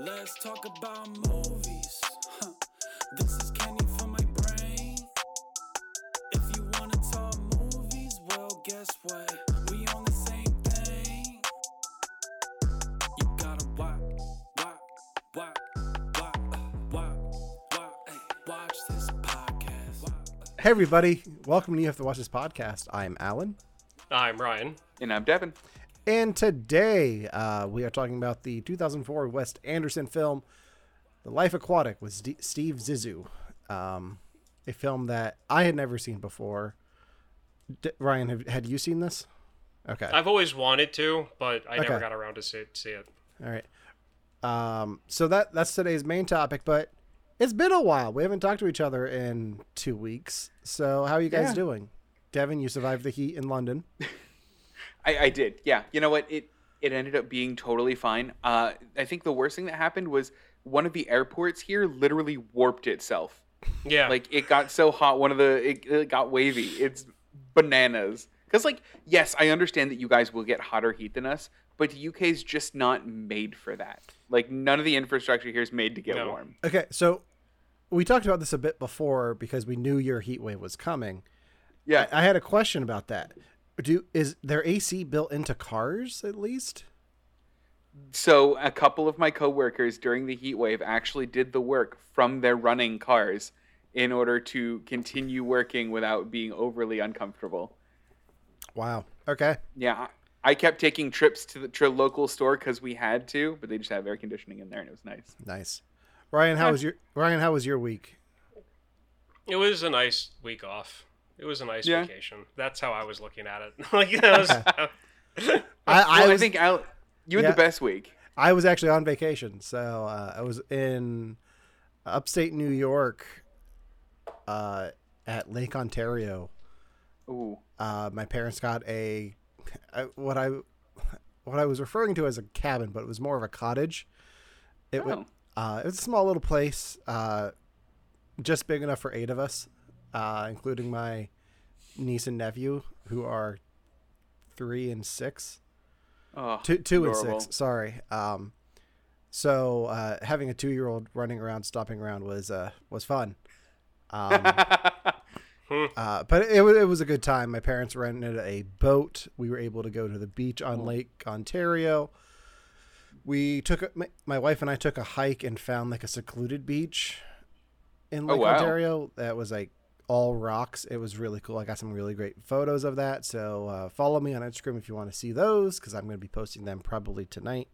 Let's talk about movies. Huh. This is candy for my brain. If you wanna talk movies, well, guess what? We on the same thing. You gotta watch, watch, watch, watch, watch, watch, hey, watch this podcast. Hey everybody, welcome to You Have to Watch This Podcast. I'm Alan, I'm Ryan. And I'm Devin. And today uh, we are talking about the 2004 Wes Anderson film, The Life Aquatic, with St- Steve Zissou. Um, a film that I had never seen before. D- Ryan, have, had you seen this? Okay. I've always wanted to, but I Okay. never got around to see, see it. All right. Um, so that that's today's main topic, but it's been a while. We haven't talked to each other in two weeks. So how are you guys Yeah. doing? Devin, you survived the heat in London. I, I did. Yeah. You know what? It it ended up being totally fine. Uh, I think the worst thing that happened was one of the airports here literally warped itself. Yeah. Like it got so hot, one of the it, it got wavy. It's bananas. Because like, yes, I understand that you guys will get hotter heat than us, but the UK's just not made for that. Like none of the infrastructure here is made to get No. warm. Okay, so we talked about this a bit before because we knew your heat wave was coming. Yeah. I, I had a question about that. Do is their AC built into cars at least? So a couple of my coworkers during the heat wave actually did the work from their running cars in order to continue working without being overly uncomfortable. Wow. Okay. Yeah, I I kept taking trips to the to local store because we had to, but they just have air conditioning in there and it was nice. Nice. Ryan, how was your Ryan? How was your week? it was a nice week off. It was a nice Yeah. vacation. That's how I was looking at it. like that was. I Well, I, I, think Al, you had Yeah. the best week. I was actually on vacation, so uh, I was in upstate New York, uh, at Lake Ontario. Ooh, uh, my parents got a I- what I what I was referring to as a cabin, but it was more of a cottage. It wa- Oh. uh, it was a small little place, uh, just big enough for eight of us, uh, including my niece and nephew, who are three and six, oh, two two and six. Sorry. Um, so uh, having a two year old running around, stomping around was uh, was fun. Um, Uh, but it, it was a good time. My parents rented a boat. We were able to go to the beach on Lake Ontario. We took a, my, my wife and I took a hike and found like a secluded beach in Oh, Lake wow. Ontario that was like all rocks. It was really cool. I got some really great photos of that. So uh, follow me on Instagram if you want to see those because I'm going to be posting them probably tonight.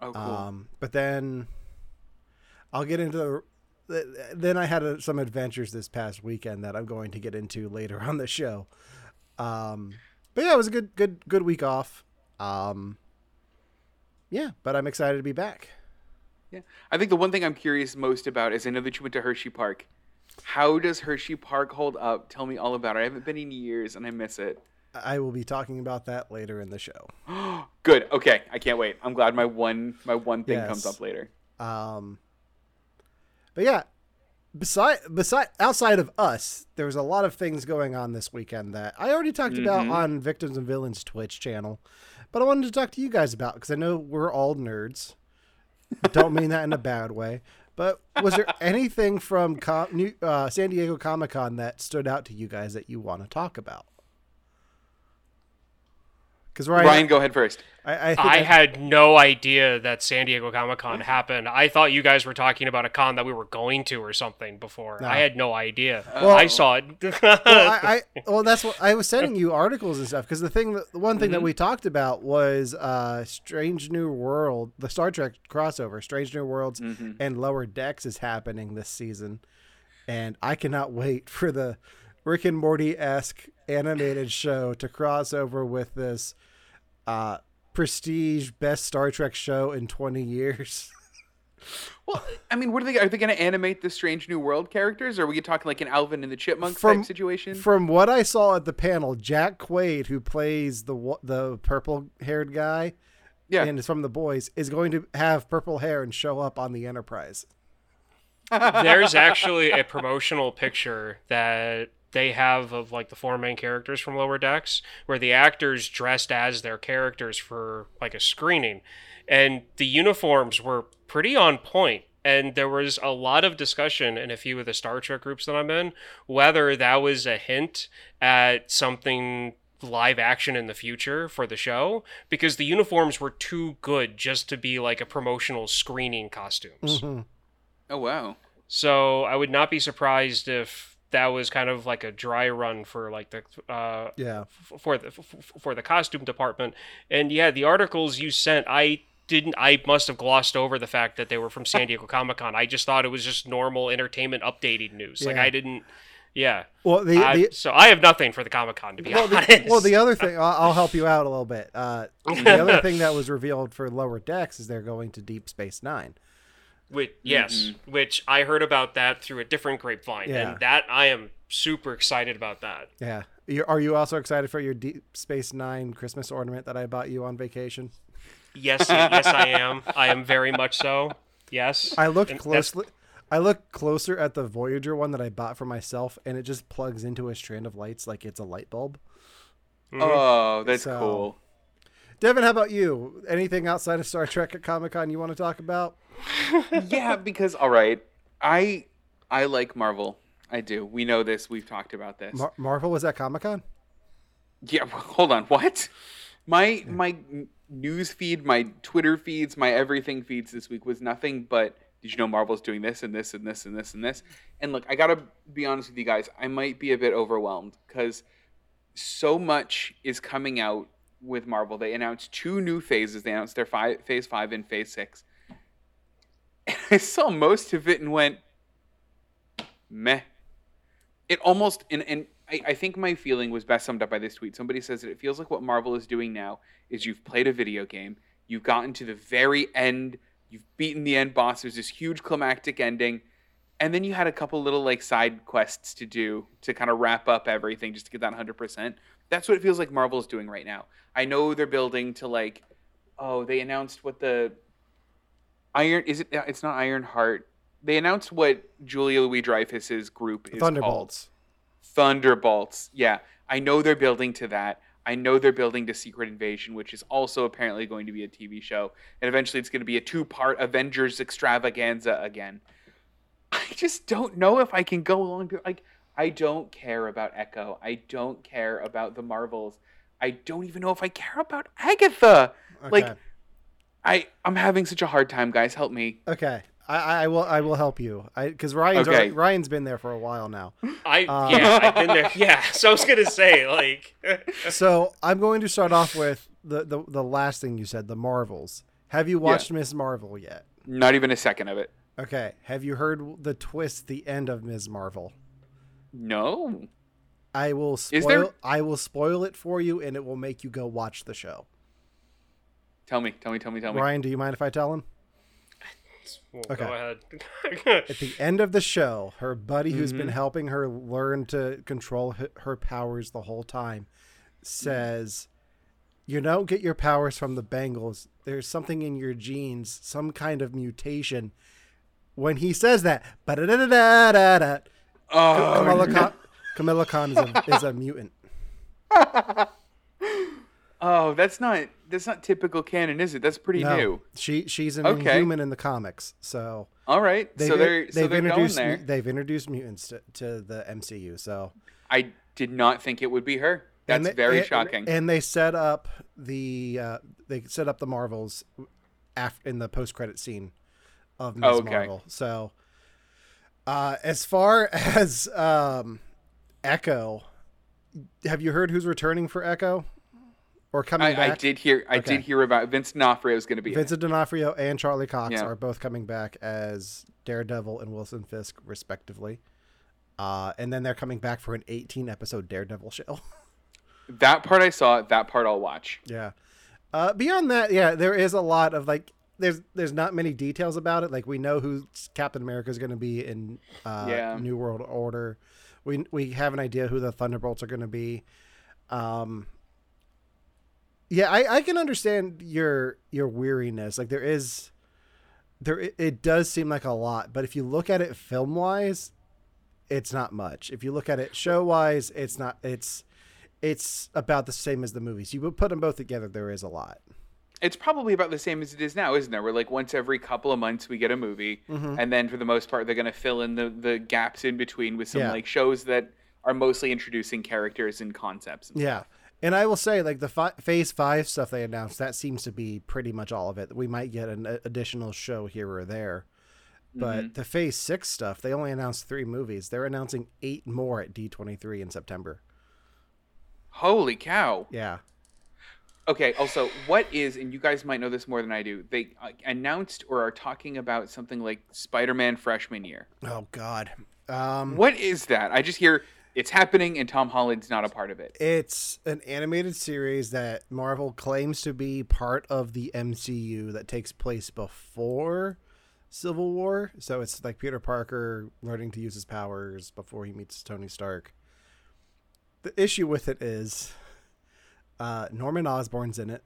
oh, cool. Um, but then I'll get into the. Then I had uh some adventures this past weekend that I'm going to get into later on the show. Um, but yeah, it was a good, good, good week off. Um, yeah, but I'm excited to be back. Yeah. I think the one thing I'm curious most about is I know that you went to Hershey Park. How does Hershey Park hold up? Tell me all about it. I haven't been in years and I miss it. I will be talking about that later in the show. Good. Okay. I can't wait. I'm glad my one my one thing comes up later. Um, but yeah, beside beside outside of us, there was a lot of things going on this weekend that I already talked about on Victims and Villains Twitch channel, but I wanted to talk to you guys about because I know we're all nerds. Don't mean that in a bad way. But was there anything from Com- New, uh, San Diego Comic Con that stood out to you guys that you want to talk about? Because Ryan, Ryan, go ahead first. I, I, think I had no idea that San Diego Comic Con happened. I thought you guys were talking about a con that we were going to or something before. I had no idea. Well- I saw it. well, I, I well, that's what I was sending you articles and stuff because the thing, that, the one thing that we talked about was uh, Strange New World, the Star Trek crossover, Strange New Worlds, and Lower Decks is happening this season, and I cannot wait for the Rick and Morty esque animated show to cross over with this uh, prestige best Star Trek show in 20 years. Well, I mean, what are they? Are they going to animate the Strange New World characters? Or are we talking like an Alvin and the Chipmunks From- type situation? From what I saw at the panel, Jack Quaid, who plays the the purple haired guy, yeah. and is from the boys, is going to have purple hair and show up on the Enterprise. There's actually a promotional picture that they have of like the four main characters from Lower Decks, where the actors dressed as their characters for like a screening, and the uniforms were pretty on point. And there was a lot of discussion in a few of the Star Trek groups that I'm in whether that was a hint at something live action in the future for the show because the uniforms were too good just to be like a promotional screening costumes. Mhm. oh wow. So I would not be surprised if that was kind of like a dry run for like the uh, Yeah. f- for the f- for the costume department. And yeah, the articles you sent, I didn't. I must have glossed over the fact that they were from San Diego Comic Con. I just thought it was just normal entertainment updating news. Like I didn't. Yeah. Well, the, I- the so I have nothing for the Comic Con to be well, honest. the, well, the other thing, I'll, I'll help you out a little bit. Uh, the other thing that was revealed for Lower Decks is they're going to Deep Space Nine. Which, yes, mm-hmm. which I heard about that through a different grapevine, Yeah. and that I am super excited about that. Yeah. you are you also excited for your Deep Space Nine Christmas ornament that I bought you on vacation? Yes, yes, I am. I am very much so. Yes. I looked And closely. I looked closer at the Voyager one that I bought for myself, and it just plugs into a strand of lights like it's a light bulb. Mm-hmm. Oh, that's So- cool. Devin, how about you? Anything outside of Star Trek at Comic Con you want to talk about? yeah, because all right, I I like Marvel. I do. We know this. We've talked about this. Mar- Marvel was at Comic Con. Yeah, hold on. What? My my news feed, my Twitter feeds, my everything feeds this week was nothing but did you know Marvel's doing this and this and this and this and this? And look, I got to be honest with you guys, I might be a bit overwhelmed cuz so much is coming out with Marvel. They announced two new phases. They announced their five, phase 5 and phase 6. And I saw most of it and went meh it almost and, and I, I think my feeling was best summed up by this tweet somebody says that it feels like what marvel is doing now is you've played a video game you've gotten to the very end you've beaten the end boss there's this huge climactic ending and then you had a couple little like side quests to do to kind of wrap up everything just to get that 100% that's what it feels like marvel is doing right now i know they're building to like oh they announced what the iron is it it's not iron heart they announced what julia louis dreyfus's group is called. Thunderbolts. Thunderbolts. Yeah, I know they're building to that. I know they're building to Secret Invasion, which is also apparently going to be a TV show, and eventually it's going to be a two-part Avengers extravaganza again. I just don't know if I can go along. Like, I don't care about Echo. I don't care about the Marvels. I don't even know if I care about Agatha. Like, I I'm having such a hard time, guys. Help me. Okay, I, I will. I will help you. I because Ryan's Okay. already- Ryan's been there for a while now. I Uh, yeah, I've been there. Yeah, so I was gonna say like, So I'm going to start off with the the, the last thing you said, the Marvels. Have you watched Ms. Marvel yet? Not even a second of it. Okay. Have you heard the twist, the end of Ms. Marvel? No. I will spoil. Is there- I will spoil it for you, and it will make you go watch the show. Tell me. Tell me. Tell me. Tell me. Ryan, do you mind if I tell him? well, Okay. go ahead. At the end of the show, her buddy, who's Mm-hmm. been helping her learn to control her powers the whole time, says, "You don't get your powers from the bangles. There's something in your genes, some kind of mutation." When he says that, ba-da-da-da-da-da, Oh, Kamala Khan, Kamala Khan is a, is a mutant. Oh, that's not that's not typical canon, is it? That's pretty No, new. she she's an Okay. inhuman in the comics, so All right, they've, so they're they've they're introduced there. they've introduced mutants to, to the MCU. So I did not think it would be her. That's they- very and- shocking. And they set up the uh, they set up the Marvels af- in the post credit scene of Ms. Okay. Marvel. So uh, as far as um, Echo, have you heard who's returning for Echo or coming I, I back? did hear I Okay. did hear about Vince D'Onofrio is going to be. it. Vincent D'Onofrio and Charlie Cox Yeah. are both coming back as Daredevil and Wilson Fisk, respectively. Uh, and then they're coming back for an 18 episode Daredevil show. That part I saw. That part I'll watch. Yeah. Uh, beyond that, yeah, there is a lot of like there's there's not many details about it. Like we know who Captain America is going to be in uh, Yeah. New World Order. We we have an idea who the Thunderbolts are going to be. Um, yeah, I, I can understand your your weariness. Like there is there it, it does seem like a lot, but if you look at it film wise, it's not much. If you look at it show wise, it's not it's it's about the same as the movies. You put them both together, there is a lot. It's probably about the same as it is now, isn't it? Where like once every couple of months we get a movie, mm-hmm. and then for the most part they're going to fill in the the gaps in between with some Yeah. like shows that are mostly introducing characters and concepts. and Yeah. And I will say, like the fi- Phase Five stuff they announced, that seems to be pretty much all of it. We might get an a- additional show here or there, but mm-hmm. the Phase Six stuff, they only announced three movies. They're announcing eight more at D twenty three in September. Holy cow! Yeah. Okay, also, what is, and you guys might know this more than I do, they uh, announced or are talking about something like Spider Man freshman year. Oh God. Um, What is that? I just hear it's happening and Tom Holland's not a part of it. It's an animated series that Marvel claims to be part of the MCU that takes place before Civil War. So it's like Peter Parker learning to use his powers before he meets Tony Stark. The issue with it is uh, Norman Osborn's in it,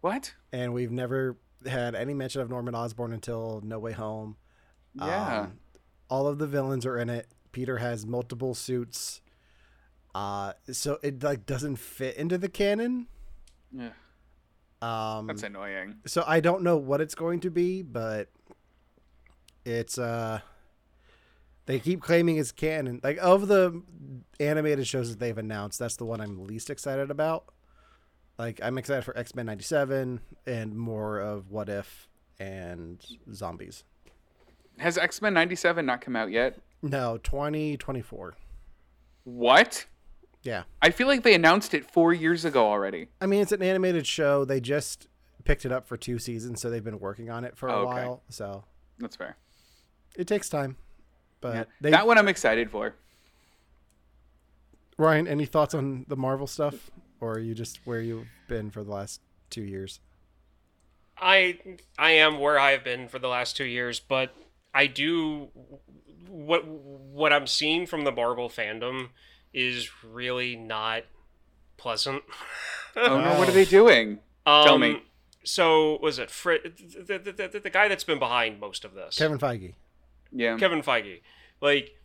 What? and we've never had any mention of Norman Osborn until No Way Home. Yeah. Um, all of the villains are in it. Peter has multiple suits. Uh, so it like doesn't fit into the canon. Yeah. Um, that's annoying. so I don't know what it's going to be, but it's uh, they keep claiming it's canon. Like of the animated shows that they've announced, that's the one I'm least excited about. Like I'm excited for X Men '97 and more of What If and Zombies. Has X Men 97 not come out yet? No, 2024. What? Yeah. I feel like they announced it four years ago already. I mean, it's an animated show. They just picked it up for two seasons, so they've been working on it for a Oh, okay. while. So That's fair. it takes time. But Yeah. they, that one I'm excited for. Ryan, any thoughts on the Marvel stuff, or are you just where you've been for the last two years? I I am where I've been for the last two years, but I do what what I'm seeing from the Marvel fandom is really not pleasant. Oh no, what are they doing? Um, Tell me. So was it Fri the, the, the, the guy that's been behind most of this? Kevin Feige. Yeah. Kevin Feige. Like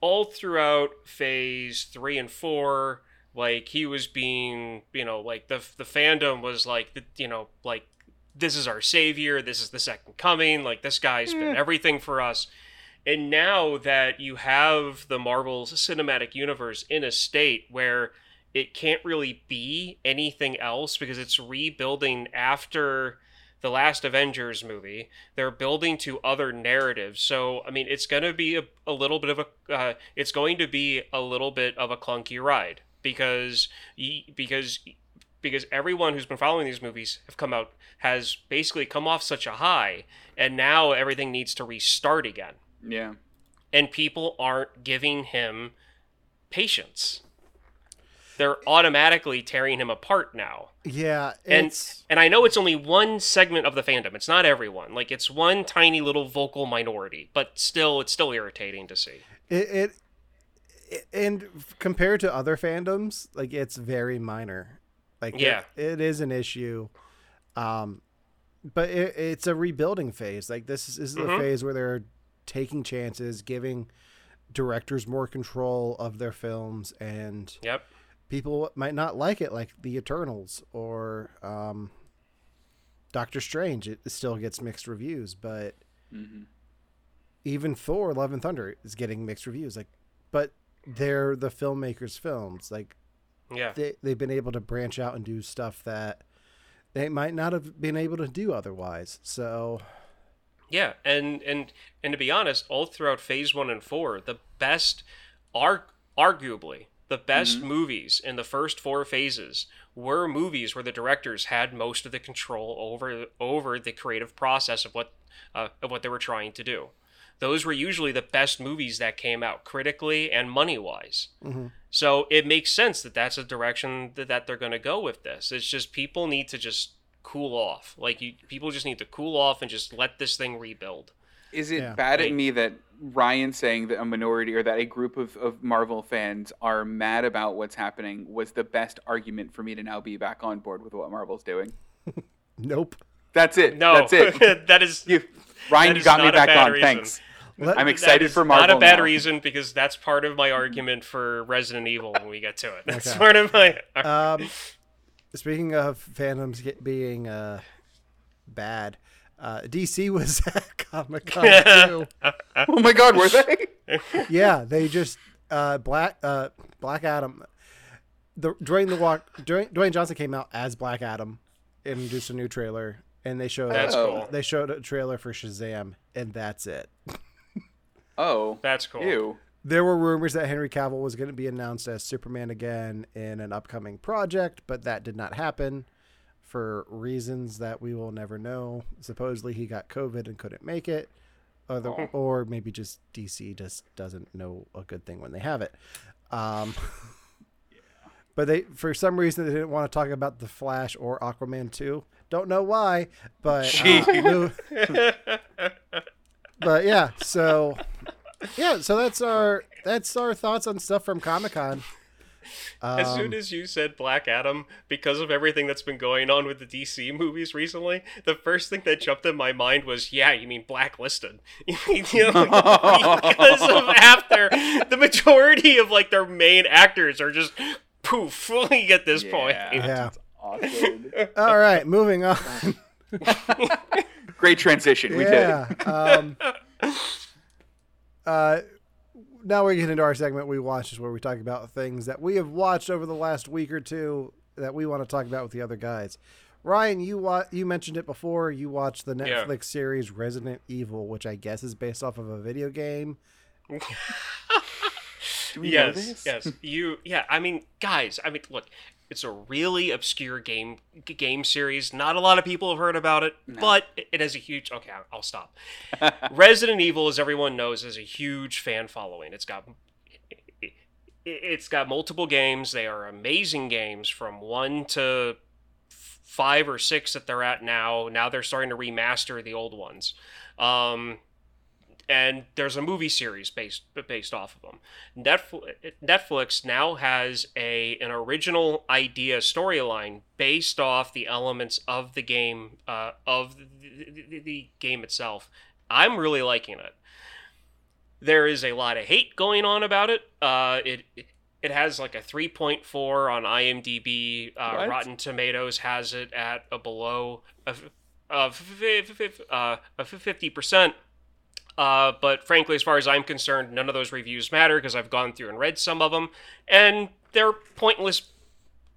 all throughout phase 3 and 4, like he was being, you know, like the the fandom was like the, you know, like this is our savior, this is the second coming, like this guy's been everything for us. And now that you have the Marvel Cinematic Universe in a state where it can't really be anything else because it's rebuilding after the last Avengers movie. They're building to other narratives. So, I mean, it's going to be a, a little bit of a uh, it's going to be a little bit of a clunky ride because because because everyone who's been following these movies have come out has basically come off such a high and now everything needs to restart again Yeah. and people aren't giving him patience. They're automatically tearing him apart now. Yeah, And it's and I know it's only one segment of the fandom. It's not everyone. Like it's one tiny little vocal minority, but still it's still irritating to see. it, it, it and compared to other fandoms, like it's very minor. Like Yeah. it, it is an issue. Um, but it, it's a rebuilding phase. Like this is, this is the Mhm. phase where they're taking chances, giving directors more control of their films, and Yep. People might not like it, like the Eternals or um, Doctor Strange. It still gets mixed reviews, but hmm even Thor: Love and Thunder is getting mixed reviews. Like, but they're the filmmakers' films. Like Yeah. they they've been able to branch out and do stuff that they might not have been able to do otherwise. So Yeah, and and and to be honest, all throughout Phase One and Four, the best, are arguably the best movies in the first four phases were movies where the directors had most of the control over over the creative process of what uh, of what they were trying to do. those were usually the best movies that came out critically and money wise. Mhm. So it makes sense that that's a direction that, that they're going to go with this. It's just people need to just cool off. Like you, people just need to cool off and just let this thing rebuild. Is it Yeah. bad Like- at me that Ryan saying that a minority or that a group of, of Marvel fans are mad about what's happening was the best argument for me to now be back on board with what Marvel's doing? Nope. That's it. No, That's it. that is You, Ryan, That you got me back on. reason. Thanks. Let- I'm excited for Marvel Not a bad now. reason because that's part of my argument for Resident Evil when we get to it. That's Okay. part of my. Um, speaking of fandoms get, being uh, bad, uh, DC was at Comic Con too. Oh my God, were they? yeah, they just uh, Black uh, Black Adam. The Dwayne the Rock Dwayne, Dwayne Johnson came out as Black Adam, and introduced a new trailer, and they showed That's Oh. cool. they showed a trailer for Shazam, and that's it. Oh, That's cool. ew. There were rumors that Henry Cavill was going to be announced as Superman again in an upcoming project, but that did not happen for reasons that we will never know. Supposedly he got COVID and couldn't make it, other, Oh. or maybe just DC just doesn't know a good thing when they have it. Um, But they, for some reason, they didn't want to talk about the Flash or Aquaman 2. Don't know why, but uh, but yeah, so yeah, so that's our that's our thoughts on stuff from Comic Con. As Um, soon as you said Black Adam, because of everything that's been going on with the DC movies recently, the first thing that jumped in my mind was, yeah, you mean blacklisted. You know, because of after the majority of like their main actors are just poof at this point. Yeah. Yeah. Awkward. All right, moving on. Great transition. We did yeah. Um, uh, now we get into our segment we watch is where we talk about things that we have watched over the last week or two that we want to talk about with the other guys. Ryan, you wa- you mentioned it before. You watched the Yeah. Netflix series Resident Evil, which I guess is based off of a video game. Do we know yes, yes. You, yeah. I mean, guys. I mean, look. It's a really obscure game game series. Not a lot of people have heard about it, but it, has a huge. Okay, I'll- stop. Resident Evil, as everyone knows, has a huge fan following. It's got it, it's got multiple games. They are amazing games from one to five or six that they're at now. Now they're starting to remaster the old ones. Um, and there's a movie series based based off of them. Netflix, Netflix now has a an original idea storyline based off the elements of the game uh, of the, the, the game itself. I'm really liking it. There is a lot of hate going on about it. Uh, it it has like a 3.4 on IMDb. Uh, Rotten Tomatoes has it at a below of of uh, of 50 percent. Uh, but frankly, as far as I'm concerned, none of those reviews matter because I've gone through and read some of them, and they're pointless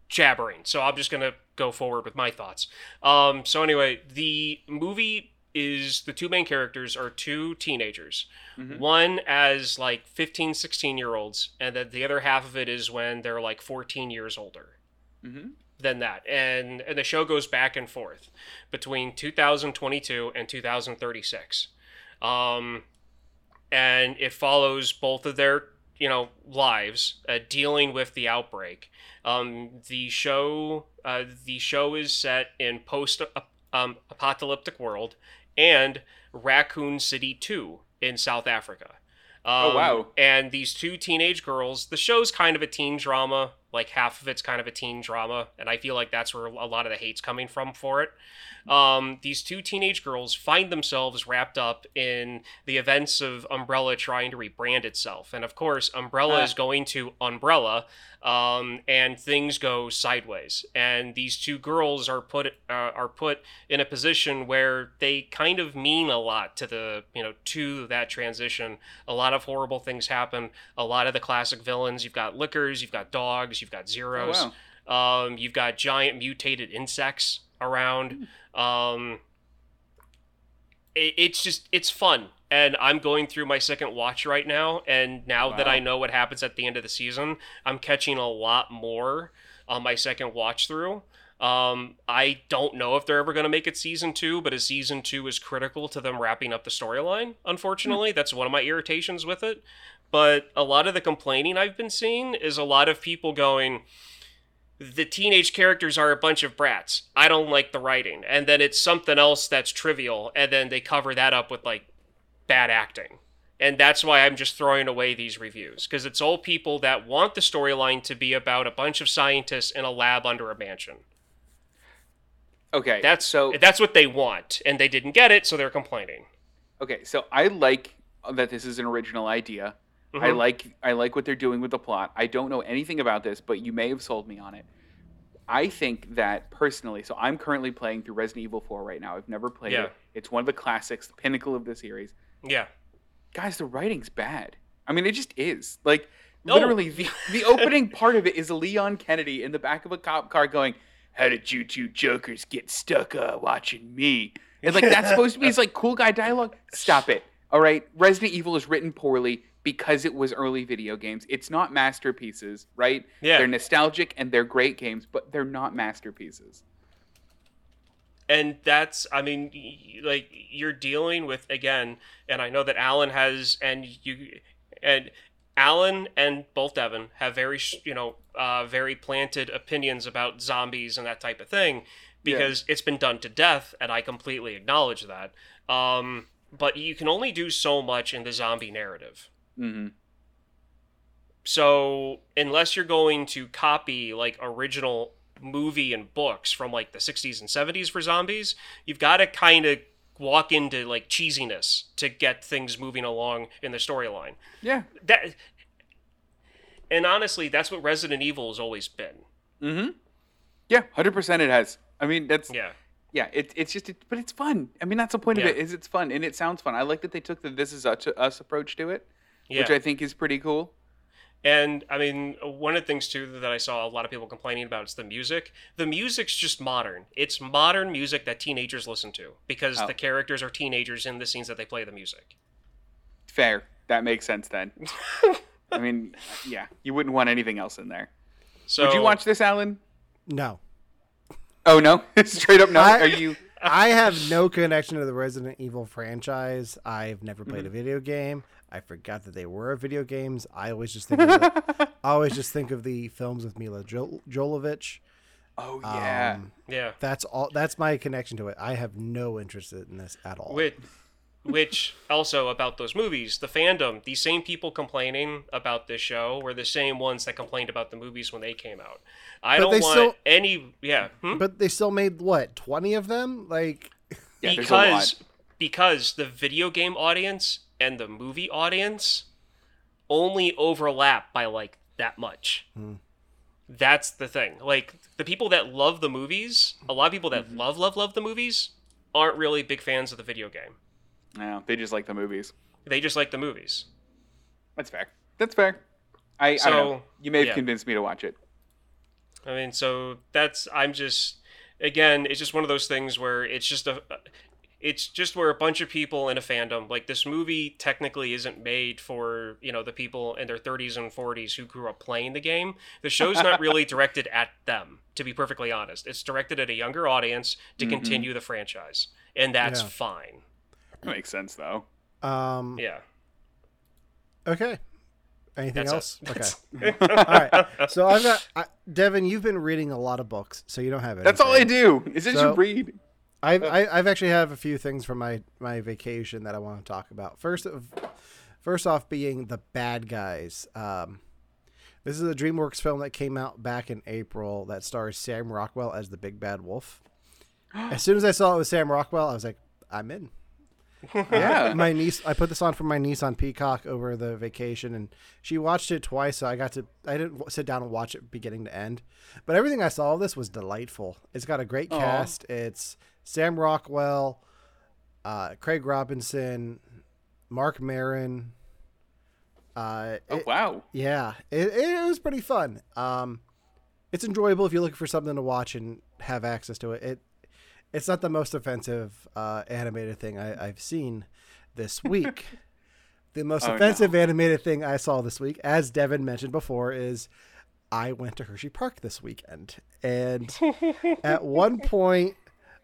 jabbering. So I'm just gonna go forward with my thoughts. Um, so anyway, the movie is the two main characters are two teenagers. One as like 15, 16 year olds, and then the other half of it is when they're like 14 years older Mhm. than that. And and the show goes back and forth between 2022 and 2036. Um, and it follows both of their you know lives uh, dealing with the outbreak. Um, the show uh, the show is set in post um, apocalyptic world and Raccoon City 2 in South Africa. Um, Oh, wow. And these two teenage girls, the show's kind of a teen drama. Like half of it's kind of a teen drama, and I feel like that's where a lot of the hate's coming from for it. Um, these two teenage girls find themselves wrapped up in the events of Umbrella trying to rebrand itself, and of course, Umbrella Ah. is going to Umbrella, um, and things go sideways. And these two girls are put uh, are put in a position where they kind of mean a lot to the you know to that transition. A lot of horrible things happen. A lot of the classic villains. You've got lickers. You've got dogs. You've got zeros. wow. Um, you've got giant mutated insects around. Um, it, it's just it's fun, and I'm going through my second watch right now. And now that I know what happens at the end of the season, I'm catching a lot more on my second watch through. Um, I don't know if they're ever going to make it season two, but a season two is critical to them wrapping up the storyline. Unfortunately, that's one of my irritations with it. But a lot of the complaining I've been seeing is a lot of people going, the teenage characters are a bunch of brats. I don't like the writing. And then it's something else that's trivial, and then they cover that up with like bad acting. And that's why I'm just throwing away these reviews because it's all people that want the storyline to be about a bunch of scientists in a lab under a mansion. Okay, That's so that's what they want, and they didn't get it, so they're complaining. okay, so I like that this is an original idea. I Mhm. like I like what they're doing with the plot. I don't know anything about this, but you may have sold me on it. I think that personally, so I'm currently playing through Resident Evil 4 right now. I've never played Yeah. it. It's one of the classics, the pinnacle of the series. Yeah. Guys, the writing's bad. I mean, it just is. Like No. literally the the opening part of it is Leon Kennedy in the back of a cop car going, "How did you two jokers get stuck uh, watching me?" And like that's supposed to be his like cool guy dialogue. Stop it. All right, Resident Evil is written poorly because it was early video games. It's not masterpieces, right? Yeah. They're nostalgic and they're great games, but they're not masterpieces. and that's i mean like you're dealing with again and i know that alan has and you and alan and both devin have very you know uh, very planted opinions about zombies and that type of thing because it's been done to death and i completely acknowledge that um, but you can only do so much in the zombie narrative hmm so unless you're going to copy like original movie and books from like the 60s and 70s for zombies, you've got to kind of walk into like cheesiness to get things moving along in the storyline. Yeah. That and honestly, that's what Resident Evil has always been. hmm Yeah, hundred percent. It has. I mean, that's Yeah. yeah. It, it's just, it, but it's fun. I mean, that's the point Yeah. of it. Is it's fun and it sounds fun. I like that they took the "this is us" approach to it, Yeah. which I think is pretty cool. And I mean, one of the things too that I saw a lot of people complaining about is the music. The music's just modern. It's modern music that teenagers listen to because Oh. the characters are teenagers in the scenes that they play the music. Fair. That makes sense then. I mean, yeah, you wouldn't want anything else in there. So Would you watch this, Alan? No. Oh no, straight up no. I- Are you? I have no connection to the Resident Evil franchise. I've never played Mm-hmm. a video game. I forgot that they were video games. I always just think of the, I always just think of the films with Mila jo- Jovovich. Oh yeah. Um, Yeah. that's all. That's my connection to it. I have no interest in this at all. Which, which also about those movies, the fandom, these same people complaining about this show were the same ones that complained about the movies when they came out. I But don't they want still- any. Yeah. hmm? But they still made what twenty of them? Like, yeah, there's a lot. because because the video game audience and the movie audience only overlap by like that much. Hmm. That's the thing. Like the people that love the movies, a lot of people that mm-hmm. love love love the movies aren't really big fans of the video game. No, they just like the movies. They just like the movies. That's fair. That's fair. I, I don't So, know. You may have yeah. convinced me to watch it. I mean, so that's I'm just again, it's just one of those things where it's just a it's just where a bunch of people in a fandom like this movie technically isn't made for you know the people in their 30s and 40s who grew up playing the game the show's not really directed at them to be perfectly honest it's directed at a younger audience to continue the franchise and that's Yeah. fine That makes sense though. um, yeah okay. Anything that's else? it. Okay. all right. So I've got I, Devin. You've been reading a lot of books, so you don't have it. That's all I do. Is it So- you read? I've I, I've actually have a few things from my my vacation that I want to talk about. First of first off, being the bad guys. Um, this is a DreamWorks film that came out back in April that stars Sam Rockwell as the big bad wolf. as soon as I saw it was Sam Rockwell, I was like, I'm in. Yeah. my niece i put this on for my niece on peacock over the vacation and she watched it twice so i got to i didn't w- sit down and watch it beginning to end but everything i saw of this was delightful it's got a great Aw. cast it's sam rockwell uh, craig robinson mark Maron. uh, oh it- wow. yeah, it, it was pretty fun. Um, it's enjoyable if you're looking for something to watch and have access to it. It it's not the most offensive uh, animated thing I, I've seen this week. the most Oh, no. offensive animated thing I saw this week, as Devin mentioned before, is I went to Hershey Park this weekend. And at one point,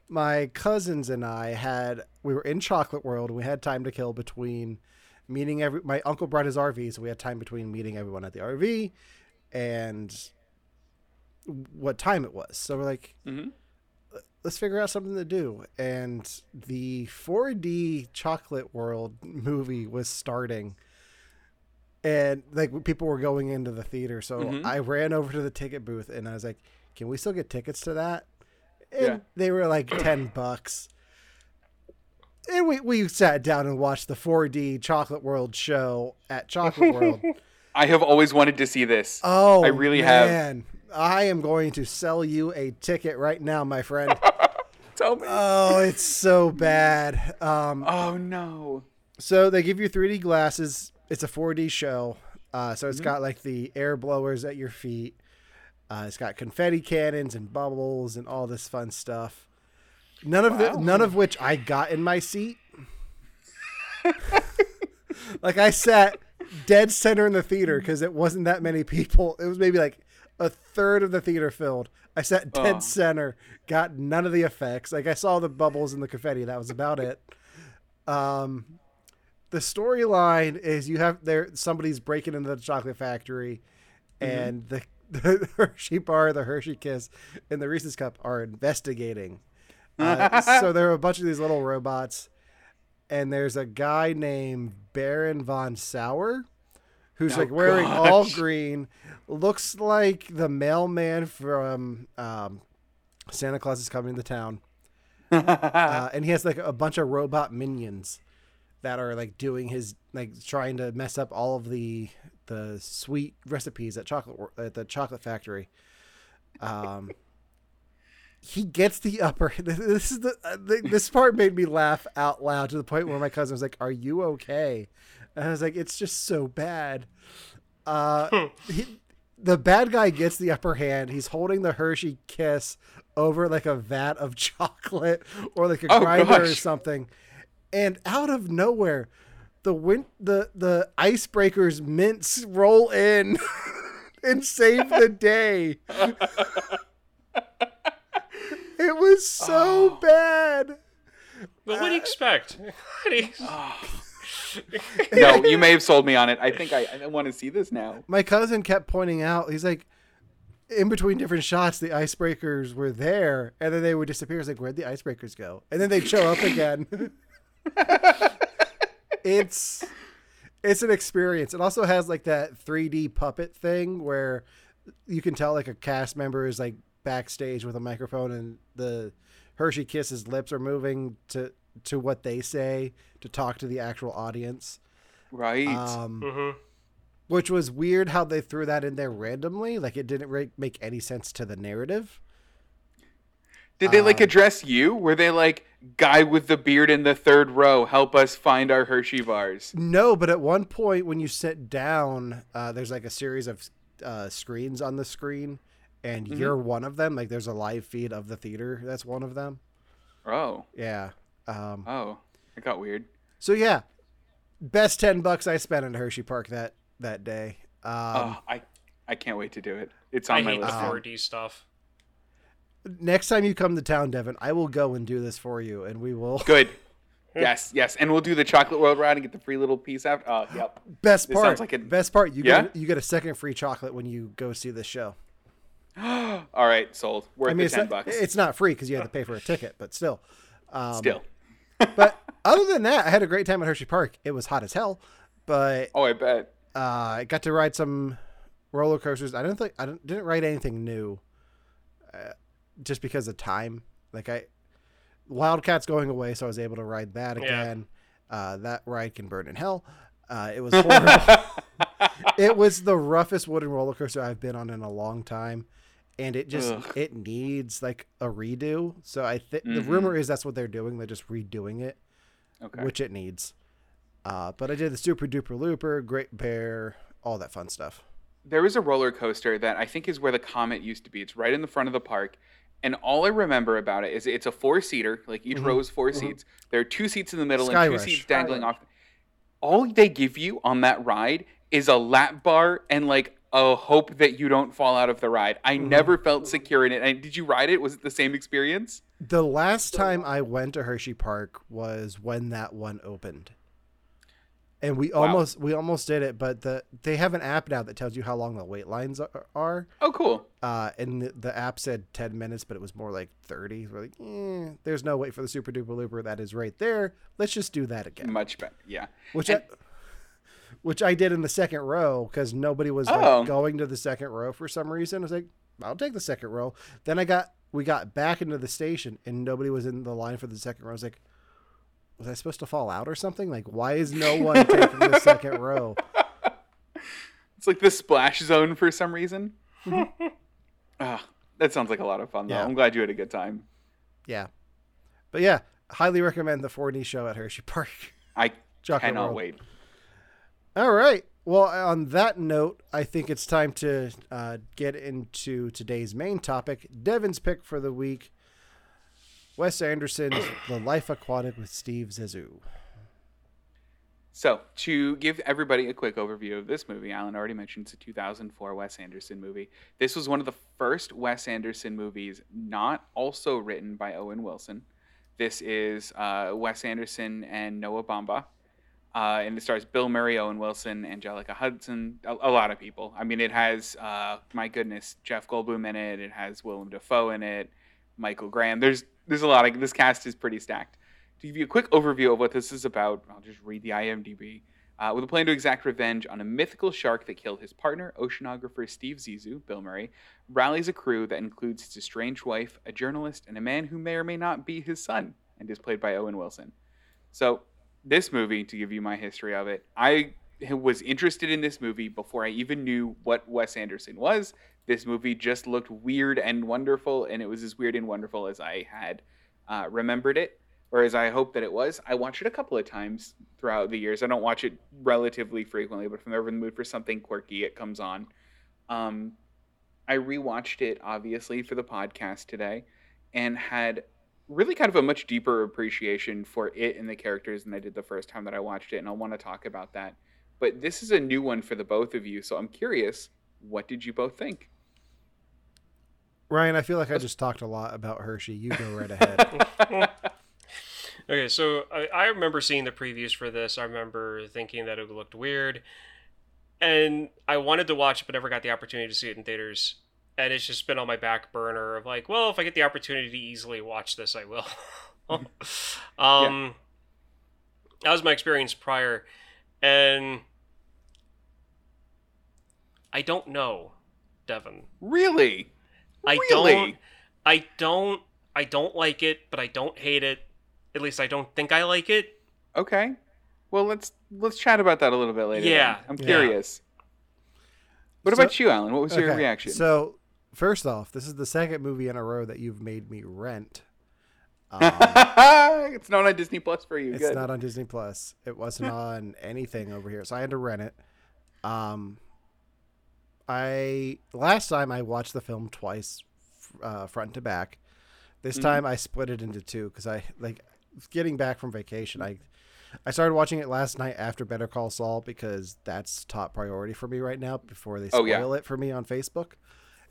my cousins and I had, we were in Chocolate World. And we had time to kill between meeting every, my uncle brought his RV. So we had time between meeting everyone at the RV and what time it was. So we're like, Mhm. let's figure out something to do. And the 4D Chocolate World movie was starting. And like people were going into the theater. So Mhm. I ran over to the ticket booth and I was like, can we still get tickets to that? And Yeah. they were like 10 bucks. And we, we sat down and watched the 4D Chocolate World show at Chocolate World. I have always wanted to see this. Oh, I really have. man. I am going to sell you a ticket right now, my friend. Tell me. oh, it's so bad. Um, oh no. so they give you 3D glasses. It's a 4D show. Uh, so it's got like the air blowers at your feet. Uh, it's got confetti cannons and bubbles and all this fun stuff. None of the, none of which I got in my seat. like I sat dead center in the theater because it wasn't that many people. It was maybe like a third of the theater filled. I sat dead Oh. center, got none of the effects. Like I saw the bubbles and the confetti. That was about it. Um, the storyline is you have there somebody's breaking into the chocolate factory, and the, the Hershey bar, the Hershey Kiss, and the Reese's cup are investigating. Uh, so there are a bunch of these little robots, and there's a guy named Baron von Sauer, who's Oh, like wearing all green, looks like the mailman from um, Santa Claus is coming to town, uh, and he has like a bunch of robot minions that are like doing his like trying to mess up all of the the sweet recipes at chocolate at the chocolate factory. Um, he gets the upper. This is the, uh, the this part made me laugh out loud to the point where my cousin was like, "Are you okay?" And I was like, "It's just so bad." Uh, he, the bad guy gets the upper hand. He's holding the Hershey Kiss over like a vat of chocolate or like a Oh, grinder or something, and out of nowhere, the win- the the icebreakers mints roll in and save the day. it was so Oh. bad. But what do you expect? What do you- no, you may have sold me on it. I think I, I want to see this now. My cousin kept pointing out. He's like, in between different shots, the icebreakers were there, and then they would disappear. It's like, where'd the icebreakers go? And then they'd show up again. it's it's an experience. It also has like that 3D puppet thing where you can tell like a cast member is like backstage with a microphone and the Hershey Kisses lips are moving to to what they say to talk to the actual audience. Right. Um, mm-hmm. which was weird how they threw that in there randomly. Like it didn't re- make any sense to the narrative. Did they like um, address you? Were they like, guy with the beard in the third row, help us find our Hershey bars? No, but at one point when you sit down, uh, there's like a series of uh, screens on the screen, and you're one of them. Like there's a live feed of the theater. That's one of them. Oh, Yeah. Um, oh, it got weird. so yeah, best ten bucks I spent in Hershey Park that that day. Um, oh, I, I can't wait to do it. It's I on my hate the list. now. 4D stuff. Next time you come to town, Devin, I will go and do this for you, and we will. Good. Yes, yes, and we'll do the chocolate world ride and get the free little piece after. Oh, yep. Best This part. sounds like a- best part. You Yeah? get you get a second free chocolate when you go see this show. All right, sold. Worth I mean, ten not, bucks. it's not free because you have to pay for a ticket, but still. Um, Still. but other than that, I had a great time at Hershey Park. It was hot as hell, but Oh, I bet. uh, I got to ride some roller coasters. I don't think I didn't ride anything new, uh, just because of time. Like I, Wildcats going away, so I was able to ride that Yeah. again. Uh, that ride can burn in hell. Uh, it was horrible. it was the roughest wooden roller coaster I've been on in a long time, and it just Ugh. it needs like a redo. So I think the Mhm. rumor is that's what they're doing. They're just redoing it, Okay. which it needs. Uh, but I did the Super Duper Looper, Great Bear, all that fun stuff. there is a roller coaster that I think is where the Comet used to be. It's right in the front of the park. And all I remember about it is it's a four seater, like each row is 4 seats. There are two seats in the middle Mm-hmm. Sky and two Rush. seats dangling off. All they give you on that ride is a lap bar and like a hope that you don't fall out of the ride. I Mm-hmm. never felt secure in it. And did you ride it? Was it the same experience? The last time I went to Hershey Park was when that one opened. And we Wow. almost we almost did it, but the they have an app now that tells you how long the wait lines are. Oh, cool. Uh, and the, the app said 10 minutes, but it was more like 30. We're like, eh, there's no wait for the Super Duper Looper. That is right there. Let's just do that again. Much better. Yeah. Which And- I, which I did in the second row because nobody was Oh. like, going to the second row for some reason. I was like, I'll take the second row. Then I got we got back into the station and nobody was in the line for the second row. I was like, was I supposed to fall out or something? Like, why is no one taking the second row? It's like the splash zone for some reason. Ah, that sounds like a lot of fun, though. Yeah. I'm glad you had a good time. Yeah, but yeah, highly recommend the 4D show at Hershey Park. I Chocolate cannot World. wait. All right. Well, on that note, I think it's time to uh, get into today's main topic. Devin's pick for the week Wes Anderson's The Life Aquatic with Steve Zissou. So, to give everybody a quick overview of this movie, Alan already mentioned it's a 2004 Wes Anderson movie. This was one of the first Wes Anderson movies not also written by Owen Wilson. This is uh, Wes Anderson and Noah Baumbach. Uh, and it stars Bill Murray, Owen Wilson, Anjelica Huston, a, a lot of people. I mean, it has, uh, my goodness, Jeff Goldblum in it. It has Willem Dafoe in it, Michael Graham. There's there's a lot this cast is pretty stacked. To give you a quick overview of what this is about, I'll just read the IMDb. Uh, with a plan to exact revenge on a mythical shark that killed his partner, oceanographer Steve Zissou, Bill Murray, rallies a crew that includes his estranged wife, a journalist, and a man who may or may not be his son, and is played by Owen Wilson. So, this movie, to give you my history of it, I was interested in this movie before I even knew what Wes Anderson was. This movie just looked weird and wonderful, and it was as weird and wonderful as I had uh, remembered it, or as I hoped that it was. I watched it a couple of times throughout the years. I don't watch it relatively frequently, but if I'm ever in the mood for something quirky, it comes on. Um, I rewatched it, obviously, for the podcast today, and had really kind of a much deeper appreciation for it and the characters than I did the first time that I watched it, and I want to talk about that. But this is a new one for the both of you, so I'm curious, what did you both think? Ryan, I feel like I just talked a lot about Hershey. You go right ahead. Okay, so I, I remember seeing the previews for this. I remember thinking that it looked weird, and I wanted to watch it, but never got the opportunity to see it in theaters. And it's just been on my back burner of like, well, if I get the opportunity to easily watch this, I will. um, that was my experience prior, and I don't know, Devin. Really? I Really? don't. I don't. I don't like it, but I don't hate it. At least I don't think I like it. Okay. Well, let's let's chat about that a little bit later. Yeah. then. I'm Yeah. curious. What So- about you, Alan? What was your reaction? So, first off, this is the second movie in a row that you've made me rent. Um, it's not on Disney Plus for you. It's Good. not on Disney Plus. It wasn't on anything over here, so I had to rent it. Um, I last time I watched the film twice, uh, front to back. This Mhm. time I split it into two because I like getting back from vacation. I I started watching it last night after Better Call Saul because that's top priority for me right now. Before they spoil Oh, yeah. it for me on Facebook,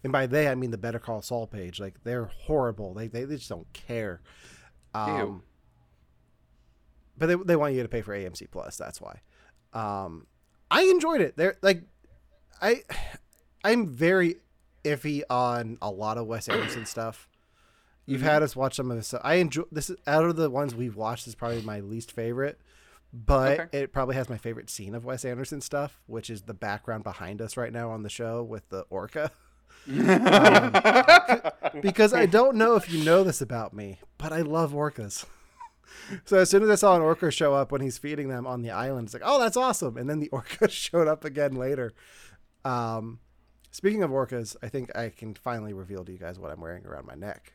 and by they I mean the Better Call Saul page. Like they're horrible. They they, they just don't care. Um, but they they want you to pay for AMC Plus. That's why. Um, I enjoyed it. They're like, I, I'm very iffy on a lot of Wes Anderson stuff. You've Mm-hmm. had us watch some of this stuff. I enjoy this. Is, out of the ones we've watched, is probably my least favorite. But Okay. it probably has my favorite scene of Wes Anderson stuff, which is the background behind us right now on the show with the orca. because I don't know if you know this about me, but I love orcas. So as soon as I saw an orca show up when he's feeding them on the island, it's like, oh, that's awesome. And then the orca showed up again later. Um, speaking of orcas, I think I can finally reveal to you guys what I'm wearing around my neck.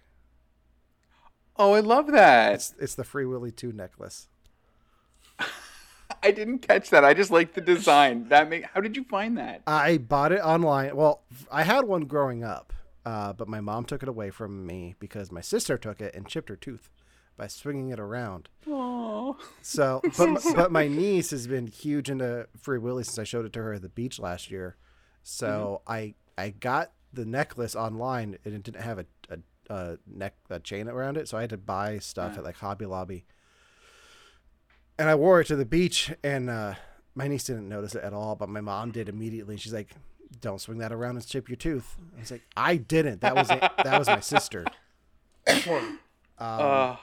oh, I love that. It's it's the Free Willy Two necklace. I didn't catch that. I just like the design. That make. How did you find that? I bought it online. Well, I had one growing up, uh, but my mom took it away from me because my sister took it and chipped her tooth by swinging it around. Oh. So, but, but my niece has been huge into Free Willy since I showed it to her at the beach last year, So I I got the necklace online and it didn't have a, a, a neck a chain around it, so I had to buy stuff Yeah. at like Hobby Lobby. And I wore it to the beach, and uh, my niece didn't notice it at all, but my mom did immediately. She's like, "Don't swing that around and chip your tooth." I was like, "I didn't. That was it. that was my sister." Um, Uh,